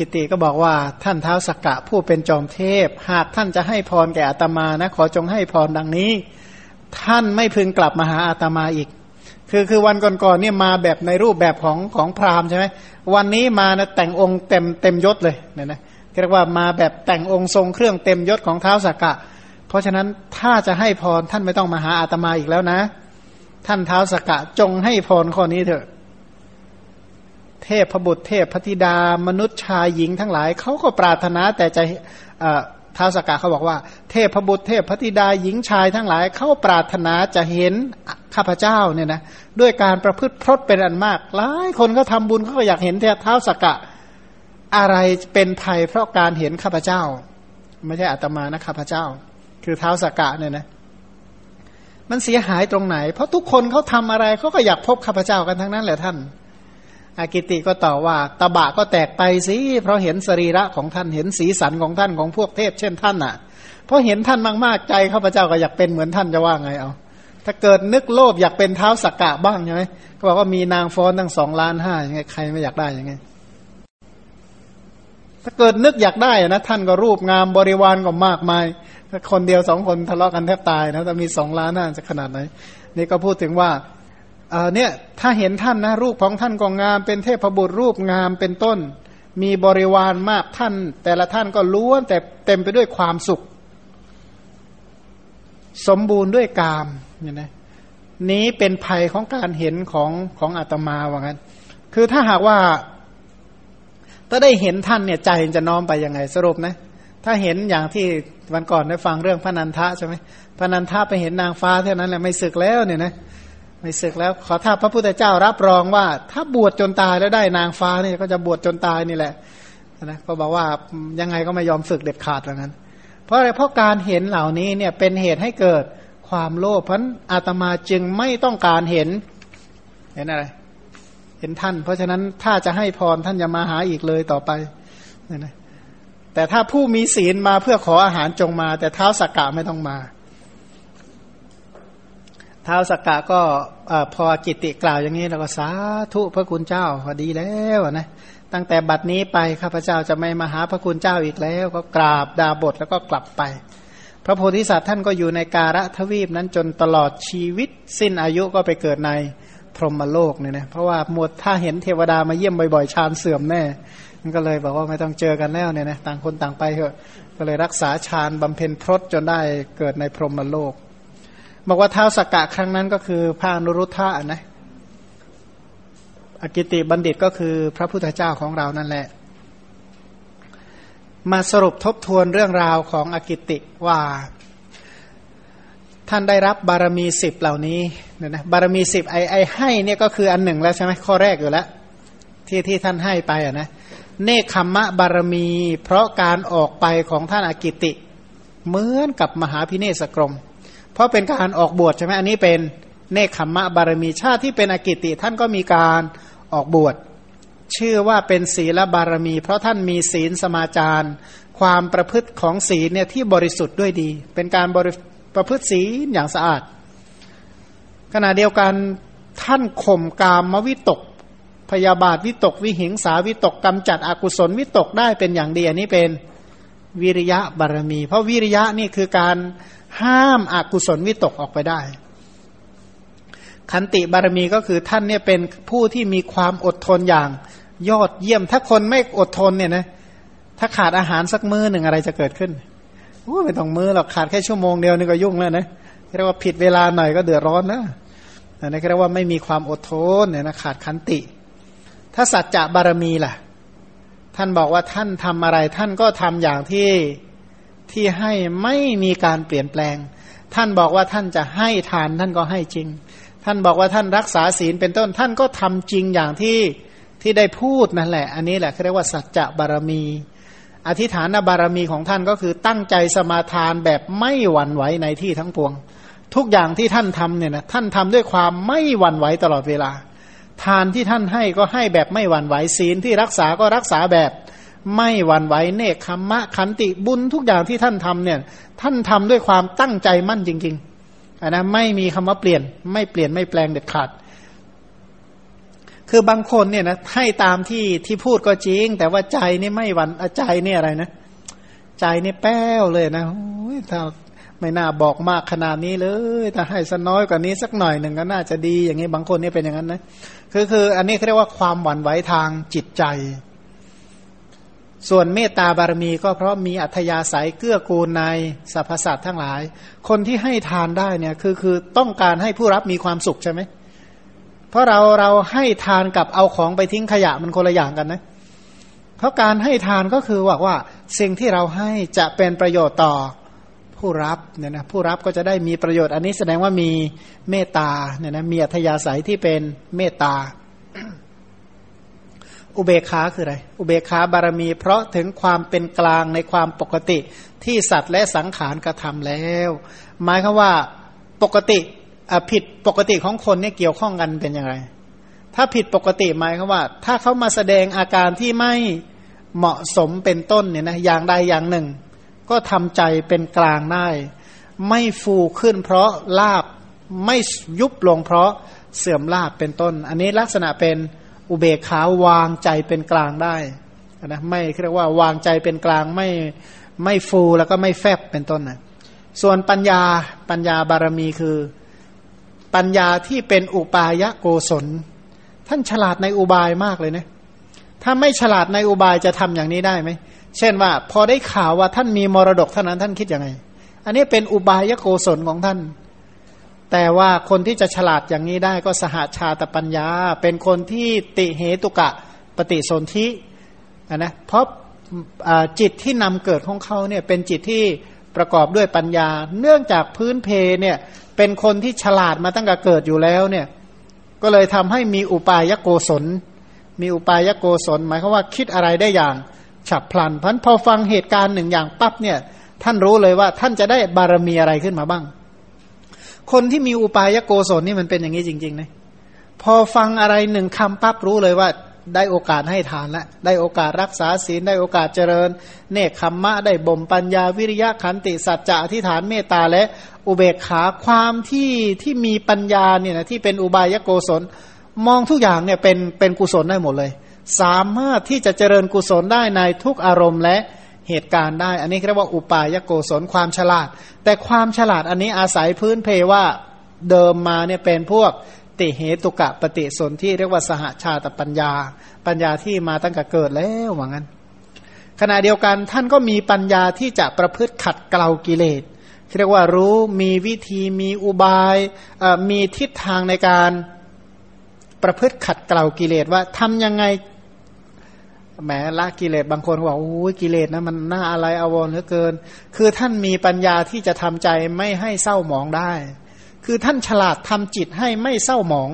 กิติก็บอกว่าท่านเท้าสักกะผู้เป็นจอมเทพ หากท่านจะให้พรแก่อาตมานะ ขอจงให้พรดังนี้ ท่านไม่พึงกลับมาหาอาตมาอีก คือคือวันก่อนๆเนี่ยมาแบบในรูปแบบของของพราหมณ์ใช่ไหมวันนี้มานะแต่งองค์เต็มเต็มยศเลยเนี่ยนะเรียกว่ามาแบบแต่งองค์ทรงเครื่องเต็มยศของเท้าสักกะ เพราะฉะนั้นถ้าจะให้พรท่านไม่ต้องมาหาอาตมาอีกแล้วนะ ท่านเท้าสกกะจงให้พรข้อนี้เถอะ เทพพบุตรเทพพธิดามนุษย์ชายหญิงทั้งหลายเขาก็ปรารถนาแต่จะท้าวสกกะเขาบอกว่า เทพพบุตรเทพพธิดาหญิงชายทั้งหลายเขาปรารถนาจะเห็นข้าพเจ้าเนี่ยนะด้วยการประพฤติพรตเป็นอันมาก หลายคนเขาทาบุญเขาก็อยากเห็นเท้าสกกะอะไรเป็นภัยเพราะการเห็นข้าพเจ้า ไม่ใช่อาตมานะข้าพเจ้า คือเท้าสกกะเนี่ยนะมันเสียหายตรงไหน เพราะทุกคนเขาทำอะไรเขาก็อยากพบข้าพเจ้ากันทั้งนั้นแหละท่าน อากิติก็ตอบว่าตบะก็แตกไปสิเพราะเห็นสรีระของท่านเห็นสีสันของท่านของพวกเทพเช่นท่านน่ะ เพราะเห็นท่านมากๆใจข้าพเจ้าก็อยากเป็นเหมือนท่านจะว่าไงเอาถ้าเกิดนึกโลภอยากเป็นเท้าสักกะบ้างใช่ไหมก็บอกว่ามีนางฟ้อนตั้งสองล้านห้ายังไงใครไม่อยากได้ยังไง ถ้าเกิดนึกอยากได้นะท่านก็รูปงามบริวารก็มากมายถ้าคนเดียวสองคนทะเลาะกันแทบตายนะแต่มีสองล้านน่าจะขนาดไหนนี่ก็พูดถึงว่า เออเนี่ยถ้าเห็นท่านนะรูปของท่านก็งาม เป็นเทพบุตรรูปงามเป็นต้น มีบริวารมากท่าน แต่ละท่านก็ล้วนแต่เต็มไปด้วยความสุข สมบูรณ์ด้วยกามเนี่ยนะนี้เป็นภัยของการเห็นของของอาตมาว่างั้น คือถ้าหากว่า ถ้าได้เห็นท่านเนี่ยใจจะน้อมไปยังไงสรุปนะถ้าเห็นอย่างที่วันก่อนได้ฟังเรื่องพระนันทะใช่ไหมพระนันทะไปเห็นนางฟ้าเท่านั้นแหละไม่ศึกแล้วเนี่ยนะ ไม่ศึกแล้วขอถ้าพระพุทธเจ้ารับรองว่า ถ้าบวชจนตายแล้วได้นางฟ้านี่ก็จะบวชจนตายนี่แหละนะก็บอกว่ายังไงก็ไม่ยอมศึกเด็ดขาดอย่านั้นเพราะอะไรเพราะการเห็นเหล่านี้เนี่ยเป็นเหตุให้เกิดความโลภเพราะอาตมาจึงไม่ต้องการเห็น เห็นอะไร เห็นท่าน เพราะฉะนั้นถ้าจะให้พรท่านอย่ามาหาอีกเลยต่อไปนะแต่ถ้าผู้มีศีลมาเพื่อขออาหารจงมา แต่เท้าสักกะไม่ต้องมา ท้าสักกะก็พอกิติกล่าวอย่างนี้เราก็สาธุพระคุณเจ้าพอดีแล้วนะตั้งแต่บัดนี้ไปข้าพเจ้าจะไม่มาหาพระคุณเจ้าอีกแล้ว ก็กราบดาบทแล้วก็กลับไป พระโพธิสัตว์ท่านก็อยู่ในการะทวีปนั้นจนตลอดชีวิต สิ้นอายุก็ไปเกิดในพรหมโลกเนี่ยนะเพราะว่าหมดถ้าเห็นเทวดามาเยี่ยมบ่อยๆฌานเสื่อมแน่มันก็เลยบอกว่าไม่ต้องเจอกันแล้วเนี่ยนะต่างคนต่างไปเถอะก็เลยรักษาฌานบำเพ็ญพรตจนได้เกิดในพรหมโลก บอกว่าเท้าสกกะครั้งนั้นก็คือพระนุรุทธะนะอกิติบัณฑิตก็คือพระพุทธเจ้าของเรานั่นแหละ มาสรุปทบทวนเรื่องราวของอกิติว่า ท่านได้รับบารมีสิบเหล่านี้เนี่ยนะบารมีสิบไอไอให้เนี่ยก็คืออันหนึ่งแล้วใช่ไหมข้อแรกอยู่แล้ว ที่ที่ท่านให้ไปอะนะเนคขมมะบารมี เพราะการออกไปของท่านอากิติ เหมือนกับมหาพิเนศกรม เพราะเป็นการออกบวชใช่ไหมอันนี้เป็นเนคขมมะบารมีชาติที่เป็นอกิติท่านก็มีการออกบวชชื่อว่าเป็นศีลบารมี เพราะท่านมีศีลสมาจารความประพฤติของศีลเนี่ยที่บริสุทธิ์ด้วยดี เป็นการบริประพฤติศีลอย่างสะอาด ขณะเดียวกันท่านข่มกามมวิตก พยาบาทวิตก วิหิงสาวิตกกำจัดอกุศลวิตกได้เป็นอย่างดีอันนี้เป็นวิริยะบารมี เพราะวิริยะนี่คือการ ห้ามอกุศลวิตกออกไปได้ ขันติบารมีก็คือท่านเนี่ยเป็นผู้ที่มีความอดทนอย่าง ยอดเยี่ยมถ้าคนไม่อดทนเนี่ยนะถ้าขาดอาหารสักมื้อหนึ่งอะไรจะเกิดขึ้นโอ้ไม่ต้องมื้อหรอกขาดแค่ชั่วโมงเดียวนี่ก็ยุ่งแล้วนะเรียกว่าผิดเวลาหน่อยก็เดือดร้อนนะอันนี้เรียกว่าไม่มีความอดทนเนี่ยนะขาดขันติ ถ้าสัจจะบารมีล่ะ ท่านบอกว่าท่านทำอะไร ท่านก็ทำอย่างที่ ที่ให้ไม่มีการเปลี่ยนแปลง ท่านบอกว่าท่านจะให้ทานท่านก็ให้จริง ท่านบอกว่าท่านรักษาศีลเป็นต้นท่านก็ทำจริงอย่างที่ที่ได้พูดนั่นแหละ อันนี้แหละเขาเรียกว่าสัจจะบารมี อธิฐานบารมีของท่านก็คือตั้งใจสมาทานแบบไม่หวั่นไหวในที่ทั้งปวง ทุกอย่างที่ท่านทำเนี่ยนะท่านทำด้วยความไม่หวั่นไหวตลอดเวลา ทานที่ท่านให้ก็ให้แบบไม่หวั่นไหวศีลที่รักษาก็รักษาแบบ ไม่หวั่นไหวเนคขมมะขันติบุญทุกอย่างที่ท่านทำเนี่ย ท่านทำด้วยความตั้งใจมั่นจริงๆอันนะไม่มีคำว่าเปลี่ยน ไม่เปลี่ยนไม่แปลงเด็ดขาด คือบางคนเนี่ยนะให้ตามที่ที่พูดก็จริง แต่ว่าใจนี่ไม่หวั่นใจนี่อะไรนะ ใจนี่แป้วเลยนะถ้าไม่น่าบอกมากขนาดนี้เลยถ้าให้สักน้อยกว่านี้สักหน่อยหนึ่งก็น่าจะดีอย่างนี้บางคนนี่เป็นอย่างนั้นนะคือคือ อันนี้เขาเรียกว่าความหวั่นไหวทางจิตใจ ส่วนเมตตาบารมีก็เพราะมีอัธยาศัยเกื้อกูลในสรรพสัตว์ทั้งหลาย คนที่ให้ทานได้เนี่ยคือคือต้องการให้ผู้รับมีความสุขใช่ไหมเพราะเราเราให้ทานกับเอาของไปทิ้งขยะมันคนละอย่างกันนะเพราะการให้ทานก็คือว่าว่าสิ่งที่เราให้จะเป็นประโยชน์ต่อผู้รับเนี่ยนะผู้รับก็จะได้มีประโยชน์อันนี้แสดงว่ามีเมตตาเนี่ยนะมีอัธยาศัยที่เป็นเมตตา อุเบกขาคืออะไร อุเบกขาบารมี เพราะถึงความเป็นกลางในความปกติที่สัตว์และสังขารกระทำแล้ว หมายคือว่าปกติผิดปกติของคนเนี่ยเกี่ยวข้องกันเป็นยังไงถ้าผิดปกติหมายคือว่า ถ้าเขามาแสดงอาการที่ไม่เหมาะสมเป็นต้นเนี่ยนะอย่างใดอย่างหนึ่ง ก็ทำใจเป็นกลางได้ ไม่ฟูขึ้นเพราะลาบไม่ยุบลงเพราะเสื่อมลาบเป็นต้น อันนี้ลักษณะเป็น อุเบกขาวางใจเป็นกลางได้นะไม่เรียกว่าวางใจเป็นกลางไม่ไม่ฟูแล้วก็ไม่แฟบเป็นต้นนะส่วนปัญญาปัญญาบารมีคือปัญญาที่เป็นอุปายะโกศล ท่านฉลาดในอุบายมากเลยนะถ้าไม่ฉลาดในอุบายจะทำอย่างนี้ได้ไหมเช่นว่า พอได้ข่าวว่าท่านมีมรดกเท่านั้นท่านคิดยังไง อันนี้เป็นอุบายโกศลของท่าน แต่ว่าคนที่จะฉลาดอย่างนี้ได้ก็สหาชาตปัญญา เป็นคนที่ติเหตุกะปฏิสนธินะเพราะจิตที่นำเกิดของเขาเนี่ยเป็นจิตที่ประกอบด้วยปัญญา เนื่องจากพื้นเพเนี่ยเป็นคนที่ฉลาดมาตั้งแต่เกิดอยู่แล้วเนี่ยก็เลยทำให้มีอุปายโกศล มีอุปายโกศล หมายความว่าคิดอะไรได้อย่างฉับพลันพันพอฟังเหตุการณ์หนึ่งอย่างปั๊บเนี่ยท่านรู้เลยว่าท่านจะได้บารมีอะไรขึ้นมาบ้าง คนที่มีอุปายโกศลนี่มันเป็นอย่างนี้จริงๆนะพอฟังอะไรหนึ่งคำปั๊บรู้เลยว่าได้โอกาสให้ทานแล้วได้โอกาสรักษาศีลได้โอกาสเจริญ เนคขมมะได้บ่มปัญญาวิริยะขันติสัจจะอธิฐานเมตตาและอุเบกขาความที่ที่มีปัญญาเนี่ยนะที่เป็นอุบายโกศล มองทุกอย่างเนี่ยเป็นเป็นกุศลได้หมดเลย สามารถที่จะเจริญกุศลได้ในทุกอารมณ์และ เหตุการณ์ได้ อันนี้เรียกว่าอุปายโกศลความฉลาด แต่ความฉลาดอันนี้อาศัยพื้นเพว่าเดิมมาเนี่ยเป็นพวกติเหตุกะปฏิสนที่เรียกว่าสหชาตปัญญา ปัญญาที่มาตั้งแต่เกิดแล้วว่างั้น ขณะเดียวกันท่านก็มีปัญญาที่จะประพฤติขัดเกลากิเลสเรียกว่ารู้มีวิธีมีอุบายมีทิศทางในการประพฤติขัดเกลากิเลสว่าทำยังไง แหมละกิเลสบางคนบอกโอ้ยกิเลสนะมันน่าอะไรอาวรเหลือเกิน คือท่านมีปัญญาที่จะทำใจไม่ให้เศร้าหมองได้ คือท่านฉลาดทำจิตให้ไม่เศร้าหมอง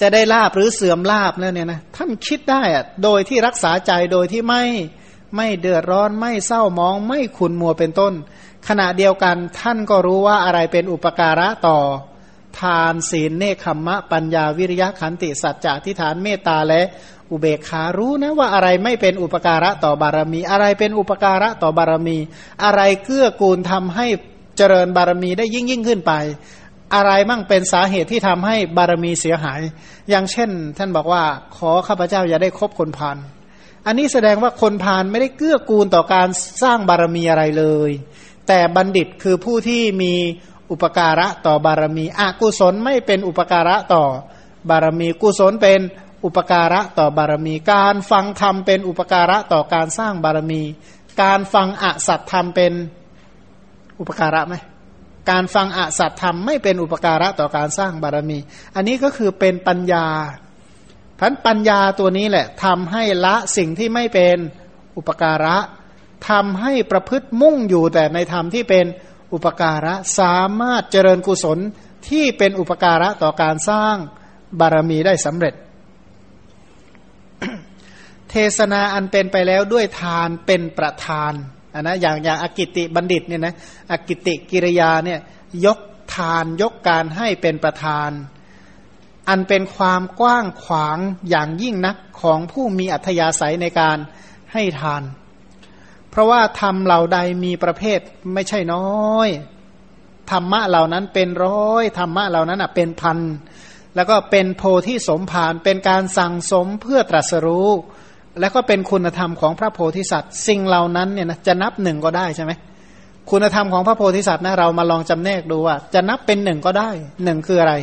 จะได้ลาบหรือเสื่อมลาบเนี่ยนะท่านคิดได้อะโดยที่รักษาใจโดยที่ไม่ไม่เดือดร้อนไม่เศร้าหมอง ไม่ขุนมัวเป็นต้น ขณะเดียวกันท่านก็รู้ว่าอะไรเป็นอุปการะต่อ ทานศีลเนคขมมะ ปัญญาวิริยะขันติสัจจะทิฏฐานเมตตาและ อุเบกขารู้นะว่าอะไรไม่เป็นอุปการะต่อบารมี อะไรเป็นอุปการะต่อบารมี อะไรเกื้อกูลทำให้เจริญบารมีได้ยิ่งยิ่งขึ้นไป อะไรมั่งเป็นสาเหตุที่ทำให้บารมีเสียหาย อย่างเช่น ท่านบอกว่าขอข้าพเจ้าอย่าได้คบคนพานอันนี้แสดงว่าคนพาลไม่ได้เกื้อกูลต่อการสร้างบารมีอะไรเลย แต่บัณฑิตคือผู้ที่มีอุปการะต่อบารมีอกุศลไม่เป็นอุปการะต่อบารมีกุศลเป็น อุปการะต่อบารมี การฟังธรรมเป็นอุปการะต่อการสร้างบารมี การฟังอสัตธรรมเป็นอุปการะไหมการฟังอสัตธรรมไม่เป็นอุปการะต่อการสร้างบารมี อันนี้ก็คือเป็นปัญญาพันปัญญาตัวนี้แหละทำให้ละสิ่งที่ไม่เป็นอุปการะทำให้ประพฤติมุ่งอยู่แต่ในธรรมที่เป็นอุปการะสามารถเจริญกุศลที่เป็นอุปการะต่อการสร้างบารมีได้สำเร็จ เทศนาอันเป็นไปแล้วด้วยทานเป็นประธานนนะอย่างอย่างอกิติบัณฑิตเนี่ยนะอกิติกิริยาเนี่ยยกทานยกการให้เป็นประธาน อันเป็นความกว้างขวางอย่างยิ่งนักของผู้มีอัธยาศัยในการให้ทาน เพราะว่าธรรมเหล่าใดมีประเภทไม่ใช่น้อยธรรมะเหล่านั้นเป็นร้อยธรรมะเหล่านั้นเป็นพัน แล้วก็เป็นโพธิสมภารเป็นการสั่งสมเพื่อตรัสรู้ แล้วก็เป็นคุณธรรมของพระโพธิสัตว์ สิ่งเหล่านั้นเนี่ยนะจะนับหนึ่งก็ได้ใช่ไหมคุณธรรมของพระโพธิสัตว์นะเรามาลองจำแนกดูว่า จะนับเป็นหนึ่งก็ได้หนึ่งคืออะไร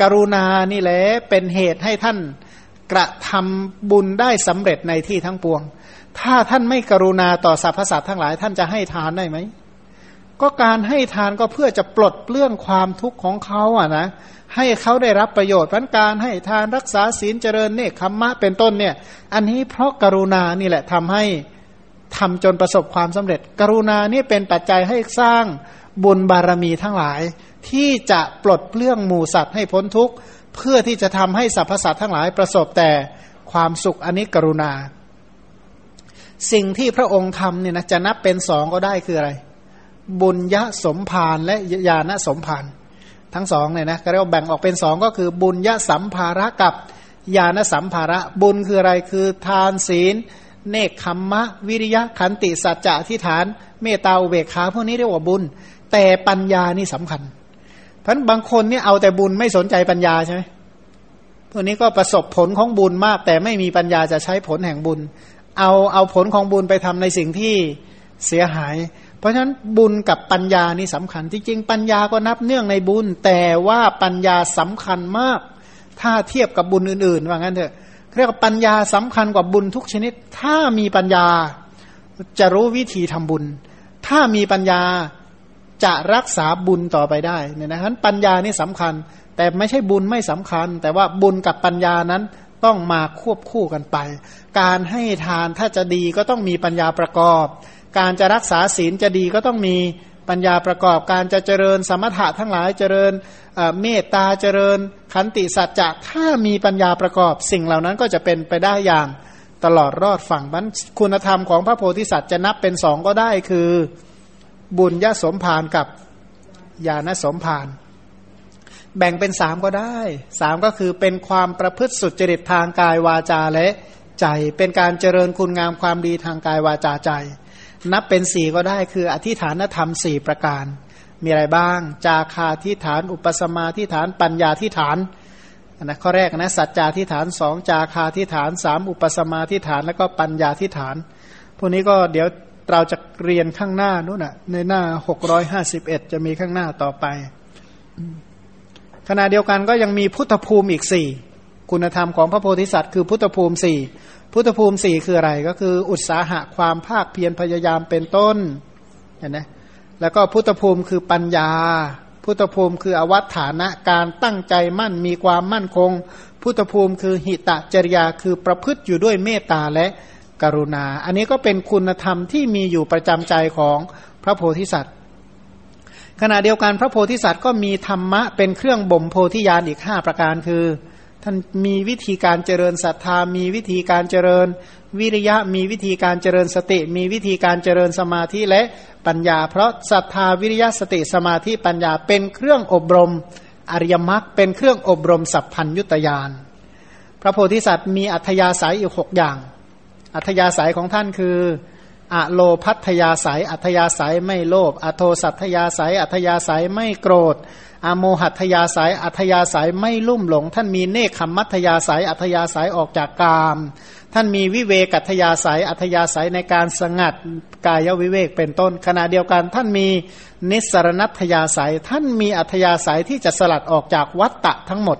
กรุณานี่แหละเป็นเหตุให้ท่านกระทำบุญได้สำเร็จในที่ทั้งปวง ถ้าท่านไม่กรุณาต่อสรรพสัตว์ทั้งหลายท่านจะให้ทานได้ไหมก็การให้ทานก็เพื่อจะปลดเปลื้องความทุกข์ของเขาอะนะ ให้เขาได้รับประโยชน์พันการให้ทานรักษาศีลเจริญเนคขมมะเป็นต้นเนี่ย อันนี้เพราะกรุณานี่แหละทำให้ทำจนประสบความสำเร็จ กรุณานี่เป็นปัจจัยให้สร้างบุญบารมีทั้งหลาย ที่จะปลดเปลื้องหมู่สัตว์ให้พ้นทุกข์เพื่อที่จะทำให้สรรพสัตว์ทั้งหลายประสบแต่ความสุขอันนี้กรุณา สิ่งที่พระองค์ทำเนี่ยนะจะนับเป็นสองก็ได้คืออะไร บุญยะสมภารและญาณสมภาร ทั้งสองเนี่ยนะก็เรียกว่าแบ่งออกเป็นสองก็คือบุญยสัมภาระกับญาณสัมภาระ บุญคืออะไรคือทานศีล เนคขมมะ วิริยะขันติสัจจะที่ฐาน เมตตาอุเบกขาพวกนี้เรียกว่าบุญ แต่ปัญญานี่สำคัญ เพราะบางคนเนี่ยเอาแต่บุญไม่สนใจปัญญาใช่ไหมพวกนี้ก็ประสบผลของบุญมาก แต่ไม่มีปัญญาจะใช้ผลแห่งบุญ เอาเอาผลของบุญไปทำในสิ่งที่เสียหาย เพราะฉะนั้นบุญกับปัญญานี่สำคัญ จริงๆ ปัญญาก็นับเนื่องในบุญ แต่ว่าปัญญาสำคัญมาก ถ้าเทียบกับบุญอื่นๆว่างั้นเถอะเรียกว่าปัญญาสำคัญกว่าบุญทุกชนิด ถ้ามีปัญญาจะรู้วิธีทำบุญ ถ้ามีปัญญาจะรักษาบุญต่อไปได้เนี่ยนะฉะนั้นปัญญานี่สำคัญ แต่ไม่ใช่บุญไม่สำคัญ แต่ว่าบุญกับปัญญานั้นต้องมาควบคู่กันไป การให้ทานถ้าจะดีก็ต้องมีปัญญาประกอบ การจะรักษาศีลจะดีก็ต้องมีปัญญาประกอบการจะเจริญสมถะทั้งหลายเจริญเมตตาเจริญขันติสัจจะถ้ามีปัญญาประกอบสิ่งเหล่านั้นก็จะเป็นไปได้อย่างตลอดรอดฝั่งบันคุณธรรมของพระโพธิสัตว์จะนับเป็นสองก็ได้คือบุญยสมภารกับญาณสมภารแบ่งเป็นสามก็ได้สามก็คือเป็นความประพฤติสุจริตทางกายวาจาและใจ เป็นการเจริญคุณงามความดีทางกายวาจาใจ นับเป็นสี่ก็ได้คืออธิฐานธรรมสี่ประการ มีอะไรบ้าง จาคาทิฐาน อุปสมาทิฐาน ปัญญาทิฐานนะข้อแรกนะสัจจาทิฐานสองจาคาทิฐานสามอุปสมาทิฐาน แล้วก็ปัญญาทิฐาน พวกนี้ก็เดี๋ยวเราจะเรียนข้างหน้านู้นนะในหน้าหกร้อยห้าสิบเอ็ดจะมีข้างหน้าต่อไป ขณะเดียวกันก็ยังมีพุทธภูมิอีกสี่คุณธรรมของพระโพธิสัตว์คือพุทธภูมิสี่ พุทธภูมิสี่คืออะไรก็คือ อุตสาหะความภาคเพียรพยายามเป็นต้นเห็นไหมแล้วก็พุทธภูมิคือปัญญา พุทธภูมิคืออวัตฐานะการตั้งใจมั่นมีความมั่นคง พุทธภูมิคือหิตะจริยาคือประพฤติอยู่ด้วยเมตตาและกรุณา อันนี้ก็เป็นคุณธรรมที่มีอยู่ประจำใจของพระโพธิสัตว์ ขณะเดียวกันพระโพธิสัตว์ก็มีธรรมะเป็นเครื่องบ่มโพธิญาณอีกห้าประการคือ ท่านมีวิธีการเจริญศรัทธา มีวิธีการเจริญวิริยะ มีวิธีการเจริญสติ มีวิธีการเจริญสมาธิและปัญญา เพราะศรัทธาวิริยะสติสมาธิปัญญาเป็นเครื่องอบรมอริยมรรคเป็นเครื่องอบรมสัพพัญยุตยานพระโพธิสัตว์มีอัธยาศัยอีกหกอย่าง อัธยาศัยของท่านคืออะโลพัทยาศัย อัธยาศัยไม่โลภอโทสัทยาศัย อัธยาศัยไม่โกรธ อโมหัตยาสายอัธยาสายไม่ลุ่มหลง ท่านมีเนคขมัธยาสายอัธยาสายออกจากกาม ท่านมีวิเวกัตยาสายอัธยาสายในการสงัดกายวิเวกเป็นต้น ขณะเดียวกันท่านมีนิสรณัตยาสายท่านมีอัธยาสายที่จะสลัดออกจากวัตตะทั้งหมด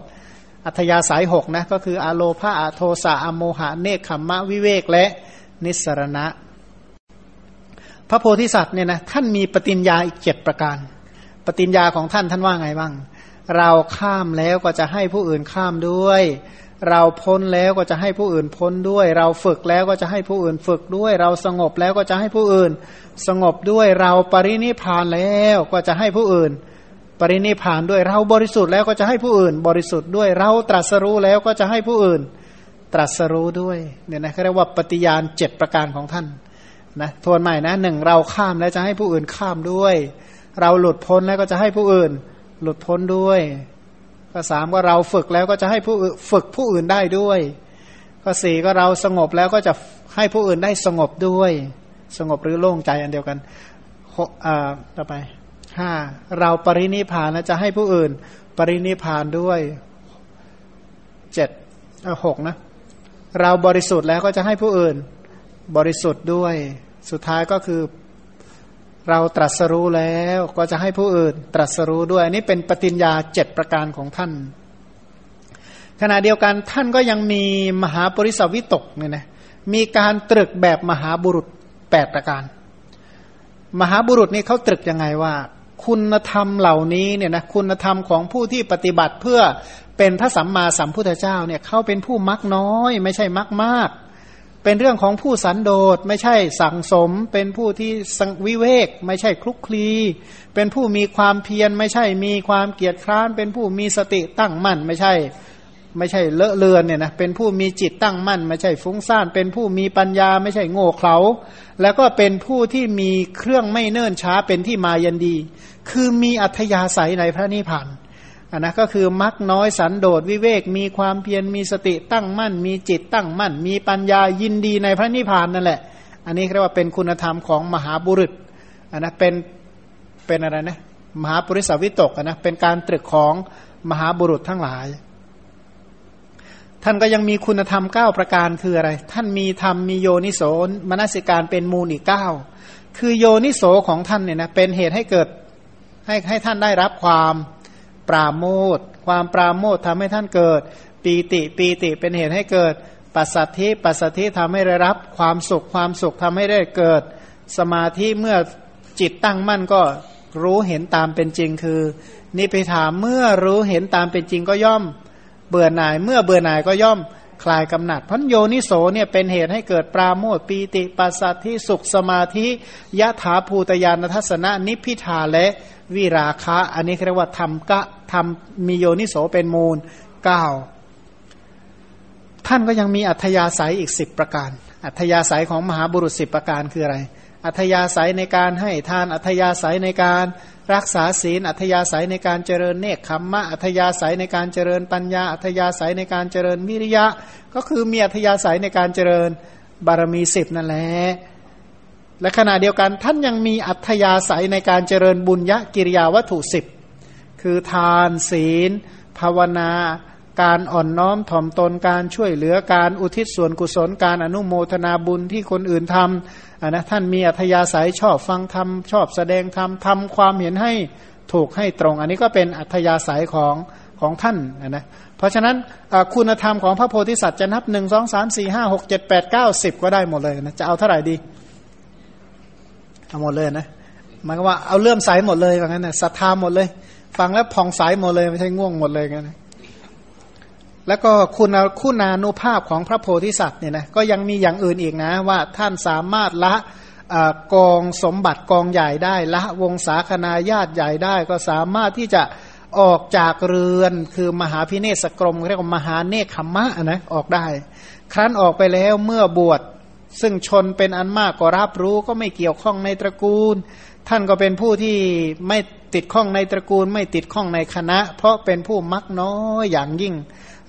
อัธยาสายหกนะก็คืออโลภาอโทสะอโมหะเนคขมมะวิเวกและนิสรณะ พระโพธิสัตว์เนี่ยนะท่านมีปฏิญญาอีกเจ็ดประการ ปฏิญญาของท่านท่านว่าไงบ้าง เราข้ามแล้วก็จะให้ผู้อื่นข้ามด้วย เราพ้นแล้วก็จะให้ผู้อื่นพ้นด้วย เราฝึกแล้วก็จะให้ผู้อื่นฝึกด้วย เราสงบแล้วก็จะให้ผู้อื่น สงบด้วย เราปรินิพานแล้วก็จะให้ผู้อื่น ปรินิพานด้วย เราบริสุทธิ์แล้วก็จะให้ผู้อื่น บริสุทธิ์ด้วย เราตรัสรู้แล้วก็จะให้ผู้อื่น ตรัสรู้ด้วย เนี่ยนะเขาเรียกว่าปฏิญาณเจ็ดประการของท่านนะทวนใหม่นะหนึ่งเราข้ามแล้วจะให้ผู้อื่นข้ามด้วย เราหลุดพ้นแล้วก็จะให้ผู้อื่น หลุดพ้นด้วยก็สามก็เราฝึกแล้วก็จะให้ผู้ฝึกผู้อื่นได้ด้วยก็สี่ก็เราสงบแล้วก็จะให้ผู้อื่นได้สงบด้วย สงบหรือโล่งใจอันเดียวกันอ่าต่อไปห้าเราปรินิพานแล้วจะให้ผู้อื่น ปรินิพานด้วยเจ็ดหกนะ เราบริสุทธิ์แล้วก็จะให้ผู้อื่น บริสุทธิ์ด้วย สุดท้ายก็คือ เราตรัสรู้แล้วก็จะให้ผู้อื่นตรัสรู้ด้วยอันนี้เป็นปฏิญญาเจ็ดประการของท่าน ขณะเดียวกันท่านก็ยังมีมหาปริสวิตกเนี่ยนะมีการตรึกแบบมหาบุรุษแปดประการ มหาบุรุษนี่เขาตรึกยังไงว่า คุณธรรมเหล่านี้เนี่ยนะคุณธรรมของผู้ที่ปฏิบัติเพื่อเป็นพระสัมมาสัมพุทธเจ้าเนี่ยเขาเป็นผู้มักน้อย ไม่ใช่มักมาก เป็นเรื่องของผู้สันโดษไม่ใช่สังสม เป็นผู้ที่สังวิเวก ไม่ใช่คลุกคลี เป็นผู้มีความเพียรไม่ใช่มีความเกียจคร้าน เป็นผู้มีสติตั้งมั่น ไม่ใช่ ไม่ใช่เลอะเลือนเนี่ยนะเป็นผู้มีจิตตั้งมั่น ไม่ใช่ฟุ้งซ่าน เป็นผู้มีปัญญา ไม่ใช่โง่เขลาแล้วก็เป็นผู้ที่มีเครื่องไม่เนิ่นช้าเป็นที่มายันดี คือมีอัธยาศัยในพระนิพพาน อันนะก็คือมักน้อยสันโดษวิเวกมีความเพียรมีสติตั้งมั่น มีจิตตั้งมั่น มีปัญญายินดีในพระนิพพานนั่นแหละ อันนี้เรียกว่าเป็นคุณธรรมของมหาบุรุษอันนะเป็นเป็นอะไรนะมหาปุริสวิตกนะเป็นการตรึกของมหาบุรุษทั้งหลาย ท่านก็ยังมีคุณธรรมเก้าประการคืออะไร ท่านมีธรรมมีโยนิโสมนสิการเป็นมูลอีกเก้าคือโยนิโสของท่านเนี่ยนะเป็นเหตุให้เกิดให้ให้ท่านได้รับความ ปราโมทความปราโมททำให้ท่านเกิด ปีติปีติเป็นเหตุให้เกิด ปัสสัทธิปัสสัทธิทำให้ได้รับความสุขความสุขทำให้ได้เกิด สมาธิเมื่อจิตตั้งมั่นก็รู้เห็นตามเป็นจริงคือนิพพานเมื่อรู้เห็นตามเป็นจริงก็ย่อม เบื่อหน่ายเมื่อเบื่อหน่ายก็ย่อม คลายกำหนัดพันโยนิโสเนี่ยเป็นเหตุให้เกิดปราโมทปีติปัสสัทธิสุขสมาธิยะถาภูตยานทัศนะนิพิทาและวิราคะ อันนี้เรียกว่าทำกะทำมีโยนิโสเป็นมูลเก้าท่านก็ยังมีอัธยาศัยอีกสิบประการ อัธยาศัยของมหาบุรุษสิบประการคืออะไร อัธยาศัยในการให้ทานอัธยาศัยในการ รักษาศีลอัธยาศัยในการเจริญเนคขมมะอัธยาศัยในการเจริญปัญญาอัธยาศัยในการเจริญวิริยะ ก็คือมีอัธยาศัยในการเจริญบารมีสิบนั่นแหละและขณะเดียวกันท่านยังมีอัธยาศัยในการเจริญบุญยกิริยาวัตถุสิบคือทานศีล ภาวนา การอ่อนน้อมถ่อมตนการช่วยเหลือการอุทิศส่วนกุศลการอนุโมทนาบุญที่คนอื่นทำ นะท่านมีอัธยาศัยชอบฟังธรรมชอบแสดงธรรมทำความเห็นให้ถูกให้ตรง อันนี้ก็เป็นอัธยาศัยของของท่านนะเพราะฉะนั้นคุณธรรมของพระโพธิสัตว์จะนับหนึ่งสองสามสี่ห้าหกเจ็ดแปดเก้าสิบก็ได้หมดเลยนะจะเอาเท่าไหร่ดีเอาหมดเลยนะหมายว่าเอาเลื่อมใสหมดเลยอย่างนั้นนะศรัทธาหมดเลย ฟังแล้วผ่องใสหมดเลยไม่ใช่ง่วงหมดเลยงั้น แล้วก็คุณคุณานุภาพของพระโพธิสัตว์เนี่ยนะก็ยังมีอย่างอื่นอีกนะว่าท่านสามารถละกองสมบัติกองใหญ่ได้ละวงศาคณาญาติใหญ่ได้ก็สามารถที่จะออกจากเรือนคือมหาพิเนศกรมเรียกว่ามหาเนคขมมะนะออกได้ ครั้นออกไปแล้วเมื่อบวชซึ่งชนเป็นอันมากก็รับรู้ก็ไม่เกี่ยวข้องในตระกูล ท่านก็เป็นผู้ที่ไม่ติดข้องในตระกูล ไม่ติดข้องในคณะ เพราะเป็นผู้มักน้อยอย่างยิ่ง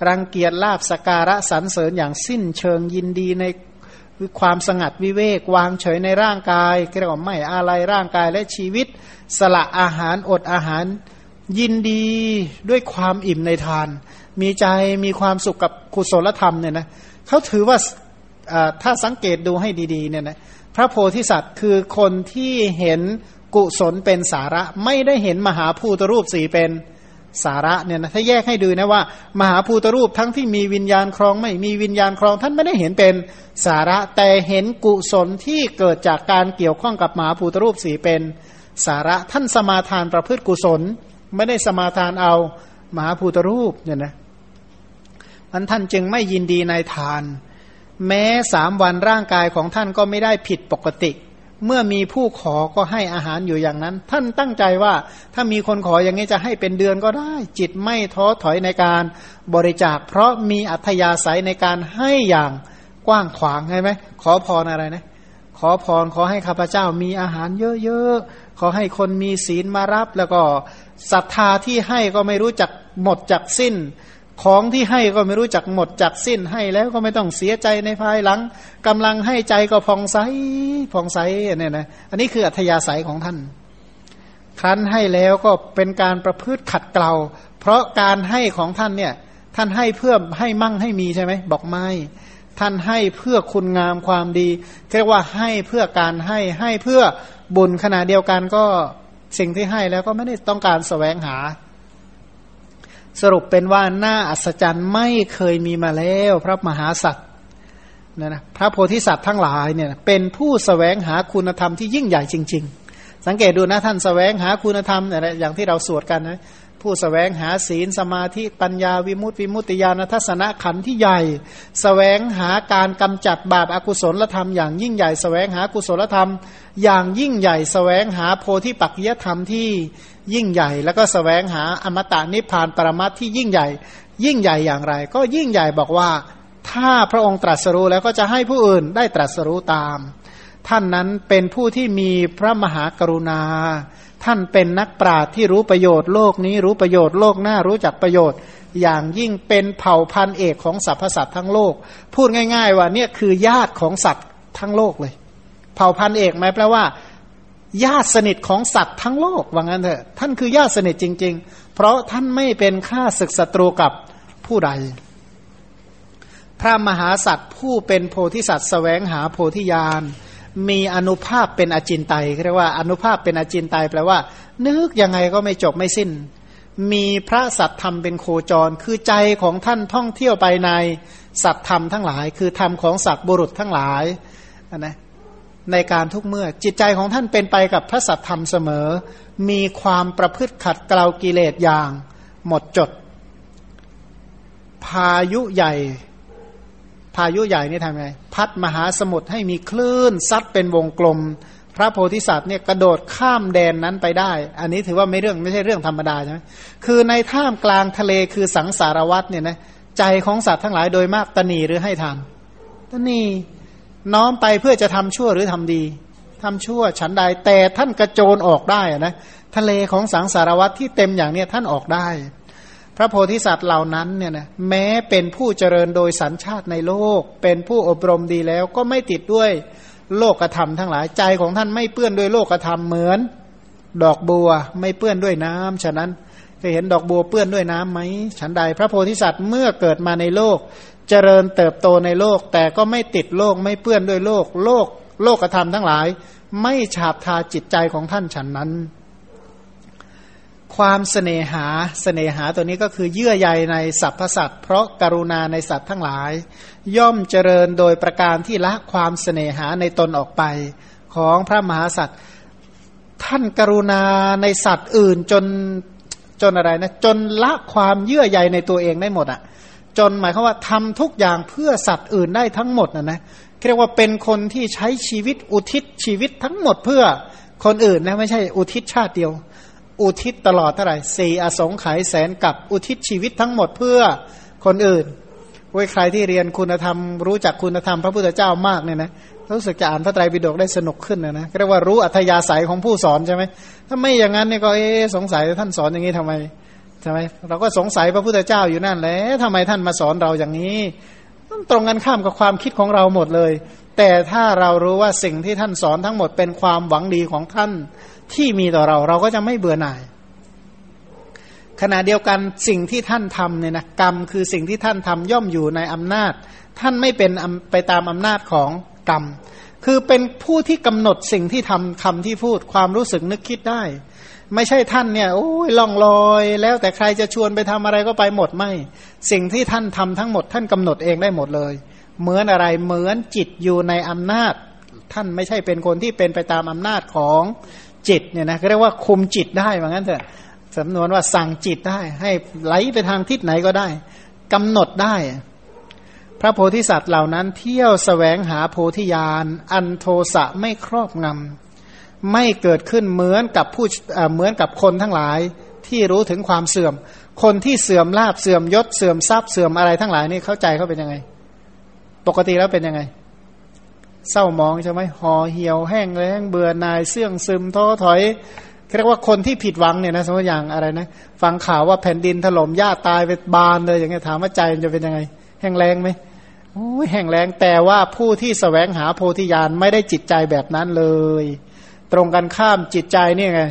รังเกียจลาบสการะสรรเสริญอย่างสิ้นเชิงยินดีในความสงัดวิเวกวางเฉยในร่างกายเรียกว่าไม่อะไรร่างกายและชีวิต สละอาหารอดอาหาร ยินดีด้วยความอิ่มในทาน มีใจมีความสุขกับกุศลธรรมเนี่ยนะเขาถือว่าถ้าสังเกตดูให้ดี ๆ เนี่ยนะพระโพธิสัตว์คือคนที่เห็นกุศลเป็นสาระ ไม่ได้เห็นมหาภูตรูปสี่เป็น สาระเนี่ยนะถ้าแยกให้ดูนะว่า มหาภูตรูปทั้งที่มีวิญญาณครองไม่มีวิญญาณครองท่านไม่ได้เห็นเป็นสาระแต่เห็นกุศลที่เกิดจากการเกี่ยวข้องกับมหาภูตรูปสีเป็นสาระท่านสมาทานประพฤติกุศล ไม่ได้สมาทานเอามหาภูตรูปเนี่ยนะมันท่านจึงไม่ยินดีในทาน แม้สามวันร่างกายของท่านก็ไม่ได้ผิดปกติ เมื่อมีผู้ขอก็ให้อาหารอยู่อย่างนั้น ท่านตั้งใจว่าถ้ามีคนขออย่างนี้จะให้เป็นเดือนก็ได้ จิตไม่ท้อถอยในการบริจาค เพราะมีอัธยาศัยในการให้อย่างกว้างขวางใช่ไหมขอพรอะไรนะ ขอพรขอให้ข้าพเจ้ามีอาหารเยอะๆขอให้คนมีศีลมารับแล้วก็ศรัทธาที่ให้ก็ไม่รู้จักหมดจักสิ้น ของที่ให้ก็ไม่รู้จักหมดจักสิ้นให้แล้วก็ไม่ต้องเสียใจในภายหลังกำลังให้ใจก็ผ่องใสผ่องใสเนี่ยนะอันนี้คืออัธยาศัยของท่าน ครั้นให้แล้วก็เป็นการประพฤติขัดเกลาเพราะการให้ของท่านเนี่ยท่านให้เพื่อให้มั่งให้มีใช่ไหมบอกไม่ท่านให้เพื่อคุณงามความดีเรียกว่าให้เพื่อการให้ให้เพื่อบุญขณะเดียวกันก็สิ่งที่ให้แล้วก็ไม่ได้ต้องการสแสวงหา สรุปเป็นว่าหน้าอัศจรรย์ไม่เคยมีมาแล้ว พระมหาสัตว์นะนะพระโพธิสัตว์ทั้งหลายเนี่ยเป็นผู้สแสวงหาคุณธรรมที่ยิ่งใหญ่จริง ๆ สังเกตดูนะท่านสแสวงหาคุณธรรมอะไรอย่างที่เราสวดกันนะ ผู้สแสวงหาศีลสมาธิปัญญาวิมุตติวิมุตติญาณทัศนขันธ์ที่ใหญ่สแสวงหาการกำจัดบาปอากุศลธรรมอย่างยิ่งใหญ่สแสวงหากุศลธรรม อย่างยิ่งใหญ่สแสวงหาโพธิปักจยธรรมที่ยิ่งใหญ่ แล้วก็สแสวงหาอมตะนิพพานปรมัตที่ยิ่งใหญ่ ยิ่งใหญ่อย่างไร ก็ยิ่งใหญ่บอกว่า ถ้าพระองค์ตรัสรู้แล้วก็จะให้ผู้อื่นได้ตรัสรู้ตาม ท่านนั้นเป็นผู้ที่มีพระมหากรุณา ท่านเป็นนักปราชญ์ที่รู้ประโยชน์โลกนี้รู้ประโยชน์โลกหน้ารู้จักประโยชน์ อย่างยิ่งเป็นเผ่าพันธุ์เอกของสรรพสัตว์ทั้งโลก พูดง่าย ๆ ว่าเนี่ยคือญาติของสัตว์ทั้งโลกเลย เผ่าพันธุ์เอกหมายแปลว่า ญาติสนิทของสัตว์ทั้งโลกว่างั้นเถอะท่านคือญาติสนิทจริง ๆ เพราะท่านไม่เป็นข้าศึกศัตรูกับผู้ใด พระมหาสัตว์ผู้เป็นโพธิสัตว์สแสวงหาโพธิญาณ มีอนุภาพเป็นอจินไตยเรียกว่าอนุภาพเป็นอจินไตยแปลว่า นึกยังไงก็ไม่จบไม่สิ้น มีพระสัตธรรมเป็นโคจร คือใจของท่านท่องเที่ยวไปในสัตธรรมทั้งหลาย คือธรรมของสัตว์บุรุษทั้งหลายนะในการทุกเมื่อจิตใจของท่านเป็นไปกับพระสัตธรรมเสมอ มีความประพฤติขัดเกลากิเลสอย่าง หมดจด พายุใหญ่ พายุใหญ่นี่ทำไง พัดมหาสมุทรให้มีคลื่นซัดเป็นวงกลม พระโพธิสัตว์เนี่ยกระโดดข้ามแดนนั้นไปได้ อันนี้ถือว่าไม่เรื่องไม่ใช่เรื่องธรรมดาใช่ไหมคือในท่ามกลางทะเลคือสังสารวัตเนี่ยนะใจของสัตว์ทั้งหลายโดยมากตนีหรือให้ทานตนีน้อมไปเพื่อจะทำชั่วหรือทำดีทำชั่วฉันใดแต่ท่านกระโจนออกได้นะทะเลของสังสารวัตที่เต็มอย่างเนี้ยท่านออกได้ ระโพธิสัตว์เหล่านั้นเนี่ยนะแม้เป็นผู้เจริญโดยสัญชาติในโลก เป็นผู้อบรมดีแล้วก็ไม่ติดด้วยโลกธรรมทั้งหลายใจของท่านไม่เปื้อนด้วยโลกธรรมเหมือน ดอกบัวไม่เปื้อนด้วยน้ำฉะนั้นเคยเห็นดอกบัวเปื้อนด้วยน้ำไหมฉันใดพระโพธิสัตว์เมื่อเกิดมาในโลก เจริญเติบโตในโลก แต่ก็ไม่ติดโลกไม่เปื้อนด้วยโลก โลกโลกธรรมทั้งหลาย ไม่ฉาบทาจิตใจของท่านฉันนั้น ความเสน่หาเสน่หาตัวนี้ก็คือเยื่อใยในสรรพสัตว์เพราะกรุณาในสัตว์ทั้งหลาย ย่อมเจริญโดยประการที่ละความเสน่หาในตนออกไปของพระมหาสัตว์ท่านกรุณาในสัตว์อื่นจนจนอะไรนะจนละความเยื่อใยในตัวเองได้หมดอะ่ะ จนหมายความว่าทำทุกอย่างเพื่อสัตว์อื่นได้ทั้งหมดนะนะเรียกว่าเป็นคนที่ใช้ชีวิตอุทิศชีวิตทั้งหมดเพื่อคนอื่นนะไม่ใช่อุทิศชาติเดียว อุทิศตลอดเท่าไหร่สี่อสงไขยแสนกับอุทิศชีวิตทั้งหมดเพื่อคนอื่นเว้ยใครที่เรียนคุณธรรม รู้จักคุณธรรมพระพุทธเจ้ามากเนี่ยนะรู้สึกจะอ่านพระไตรปิฎกได้สนุกขึ้นนะนะเรียกว่ารู้อัธยาศัยของผู้สอนใช่ไหมถ้าไม่อย่างนั้นเนี่ยก็เอ๊สงสัยท่านสอนอย่างนี้ทำไมใช่ไหมเราก็สงสัยพระพุทธเจ้าอยู่นั่นแหละทำไมท่านมาสอนเราอย่างนี้ตรงกันข้ามกับความคิดของเราหมดเลย แต่ถ้าเรารู้ว่าสิ่งที่ท่านสอนทั้งหมดเป็นความหวังดีของท่าน ที่มีต่อเราเราก็จะไม่เบื่อหน่าย ขณะเดียวกันสิ่งที่ท่านทำเนี่ยนะกรรมคือสิ่งที่ท่านทำย่อมอยู่ในอำนาจ ท่านไม่เป็นไปตามอำนาจของกรรม คือเป็นผู้ที่กำหนดสิ่งที่ทำคำที่พูดความรู้สึกนึกคิดได้ ไม่ใช่ท่านเนี่ยโอ้ยล่องลอย แล้วแต่ใครจะชวนไปทำอะไรก็ไปหมดไม่ สิ่งที่ท่านทำทั้งหมด ท่านกำหนดเองได้หมดเลย เหมือนอะไรเหมือนจิตอยู่ในอำนาจท่านไม่ใช่เป็นคนที่เป็นไปตามอำนาจของ จิตเนี่ยนะเรียกว่าคุมจิตได้เหมือนกันเถอะสำนวนว่าสั่งจิตได้ ให้ไหลไปทางทิศไหนก็ได้กำหนดได้ พระโพธิสัตว์เหล่านั้น เที่ยวสแสวงหาโพธิญาณอันโทสะไม่ครอบงำไม่เกิดขึ้นเหมือนกับผู้เหมือนกับคนทั้งหลายที่รู้ถึงความเสื่อม คนที่เสื่อมลาบเสื่อมยศเสื่อมทรัพย์เสื่อมอะไรทั้งหลายนี่เข้าใจเขาเป็นยังไง ปกติแล้วเป็นยังไง เศร้ามองใช่ไหมห่อเหี่ยวแห้งแล้งเบื่อนายเสื่องซึมท้อถอยเรียกว่าคนที่ผิดหวังเนี่ยนะสมมติอย่างอะไรนะฟังข่าวว่าแผ่นดินถล่มญาติตายไปบานเลยอย่างเงี้ยถามว่าใจมันจะเป็นยังไง แห้งแรงไหมโอ้ยแห้งแรงแต่ว่าผู้ที่สแสวงหาโพธิญาณไม่ได้จิตใจแบบนั้นเลย ตรงกันข้ามจิตใจนี่ไง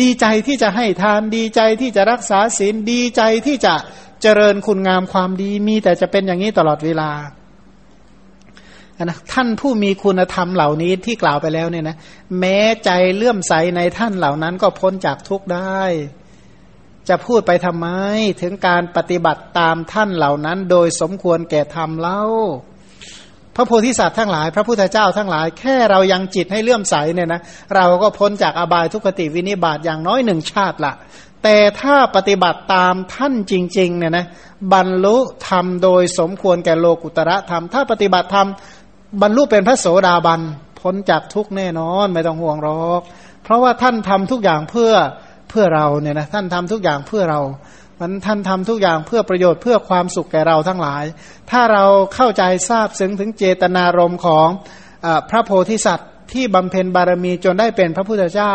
ดีใจที่จะให้ทานดีใจที่จะรักษาศีลดีใจที่จะเจริญคุณงามความดีมีแต่จะเป็นอย่างนี้ตลอดเวลา นะท่านผู้มีคุณธรรมเหล่านี้ที่กล่าวไปแล้วเนี่ยนะแม้ใจเลื่อมใสในท่านเหล่านั้นก็พ้นจากทุกข์ได้ จะพูดไปทำไม ถึงการปฏิบัติตามท่านเหล่านั้น โดยสมควรแก่ธรรมเล่า พระโพธิสัตว์ทั้งหลาย พระพุทธเจ้าทั้งหลาย แค่เรายังจิตให้เลื่อมใสเนี่ยนะเราก็พ้นจากอบายทุกขติวินิบาตอย่างน้อยหนึ่งชาติละแต่ถ้าปฏิบัติตามท่านจริงๆเนี่ยนะบรรลุธรรมโดยสมควรแก่โลกุตระธรรม ถ้าปฏิบัติธรรม บรรลุเป็นพระโสดาบันพ้นจากทุกแน่นอนไม่ต้องห่วงหรอก เพราะว่าท่านทำทุกอย่างเพื่อเพื่อเราเนี่ยนะท่านทำทุกอย่างเพื่อเรามันท่านทำทุกอย่างเพื่อประโยชน์เพื่อความสุขแก่เราทั้งหลาย ถ้าเราเข้าใจทราบซึ้งถึงเจตนารมณ์ของอพระโพธิสัตว์ ที่บำเพ็ญบารมีจนได้เป็นพระพุทธเจ้า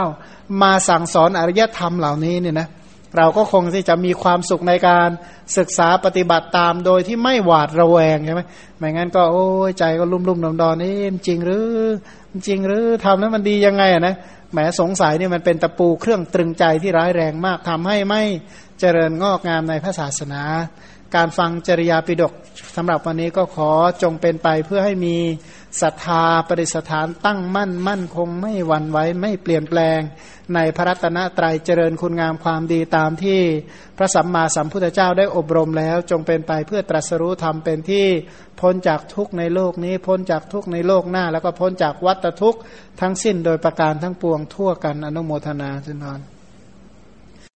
มาสั่งสอนอริยธรรมเหล่านี้เนี่ยนะเเราก็คงที่จะมีความสุขในการศึกษาปฏิบัติตามโดยที่ไม่หวาดระแวงใช่ไหมไม่งั้นก็โอ้ยใจก็ลุ่มลุ่มดอนดอนนี่จริงหรือจริงหรือทำแล้วมันดียังไงอะนะแหมสงสัยนี่มันเป็นตะปูเครื่องตรึงใจที่ร้ายแรงมากทำให้ไม่เจริญงอกงามในพระศาสนา การฟังจริยาปิดกสำหรับวันนี้ก็ขอจงเป็นไปเพื่อให้มีศรัทธาปริสถานตั้งมั่นมั่นคงไม่หวั่นไหวไม่เปลี่ยนแปลง ในพระรัตนตรัยเจริญคุณงามความดีตามที่พระสัมมาสัมพุทธเจ้าได้อบรมแล้ว จงเป็นไปเพื่อตรัสรู้ธรรมเป็นที่พ้นจากทุกในโลกนี้พ้นจากทุกในโลกหน้า แล้วก็พ้นจากวัฏทุกข์ทั้งสิ้นโดยประการทั้งปวงทั่วกันอนุโมทนาจุนอน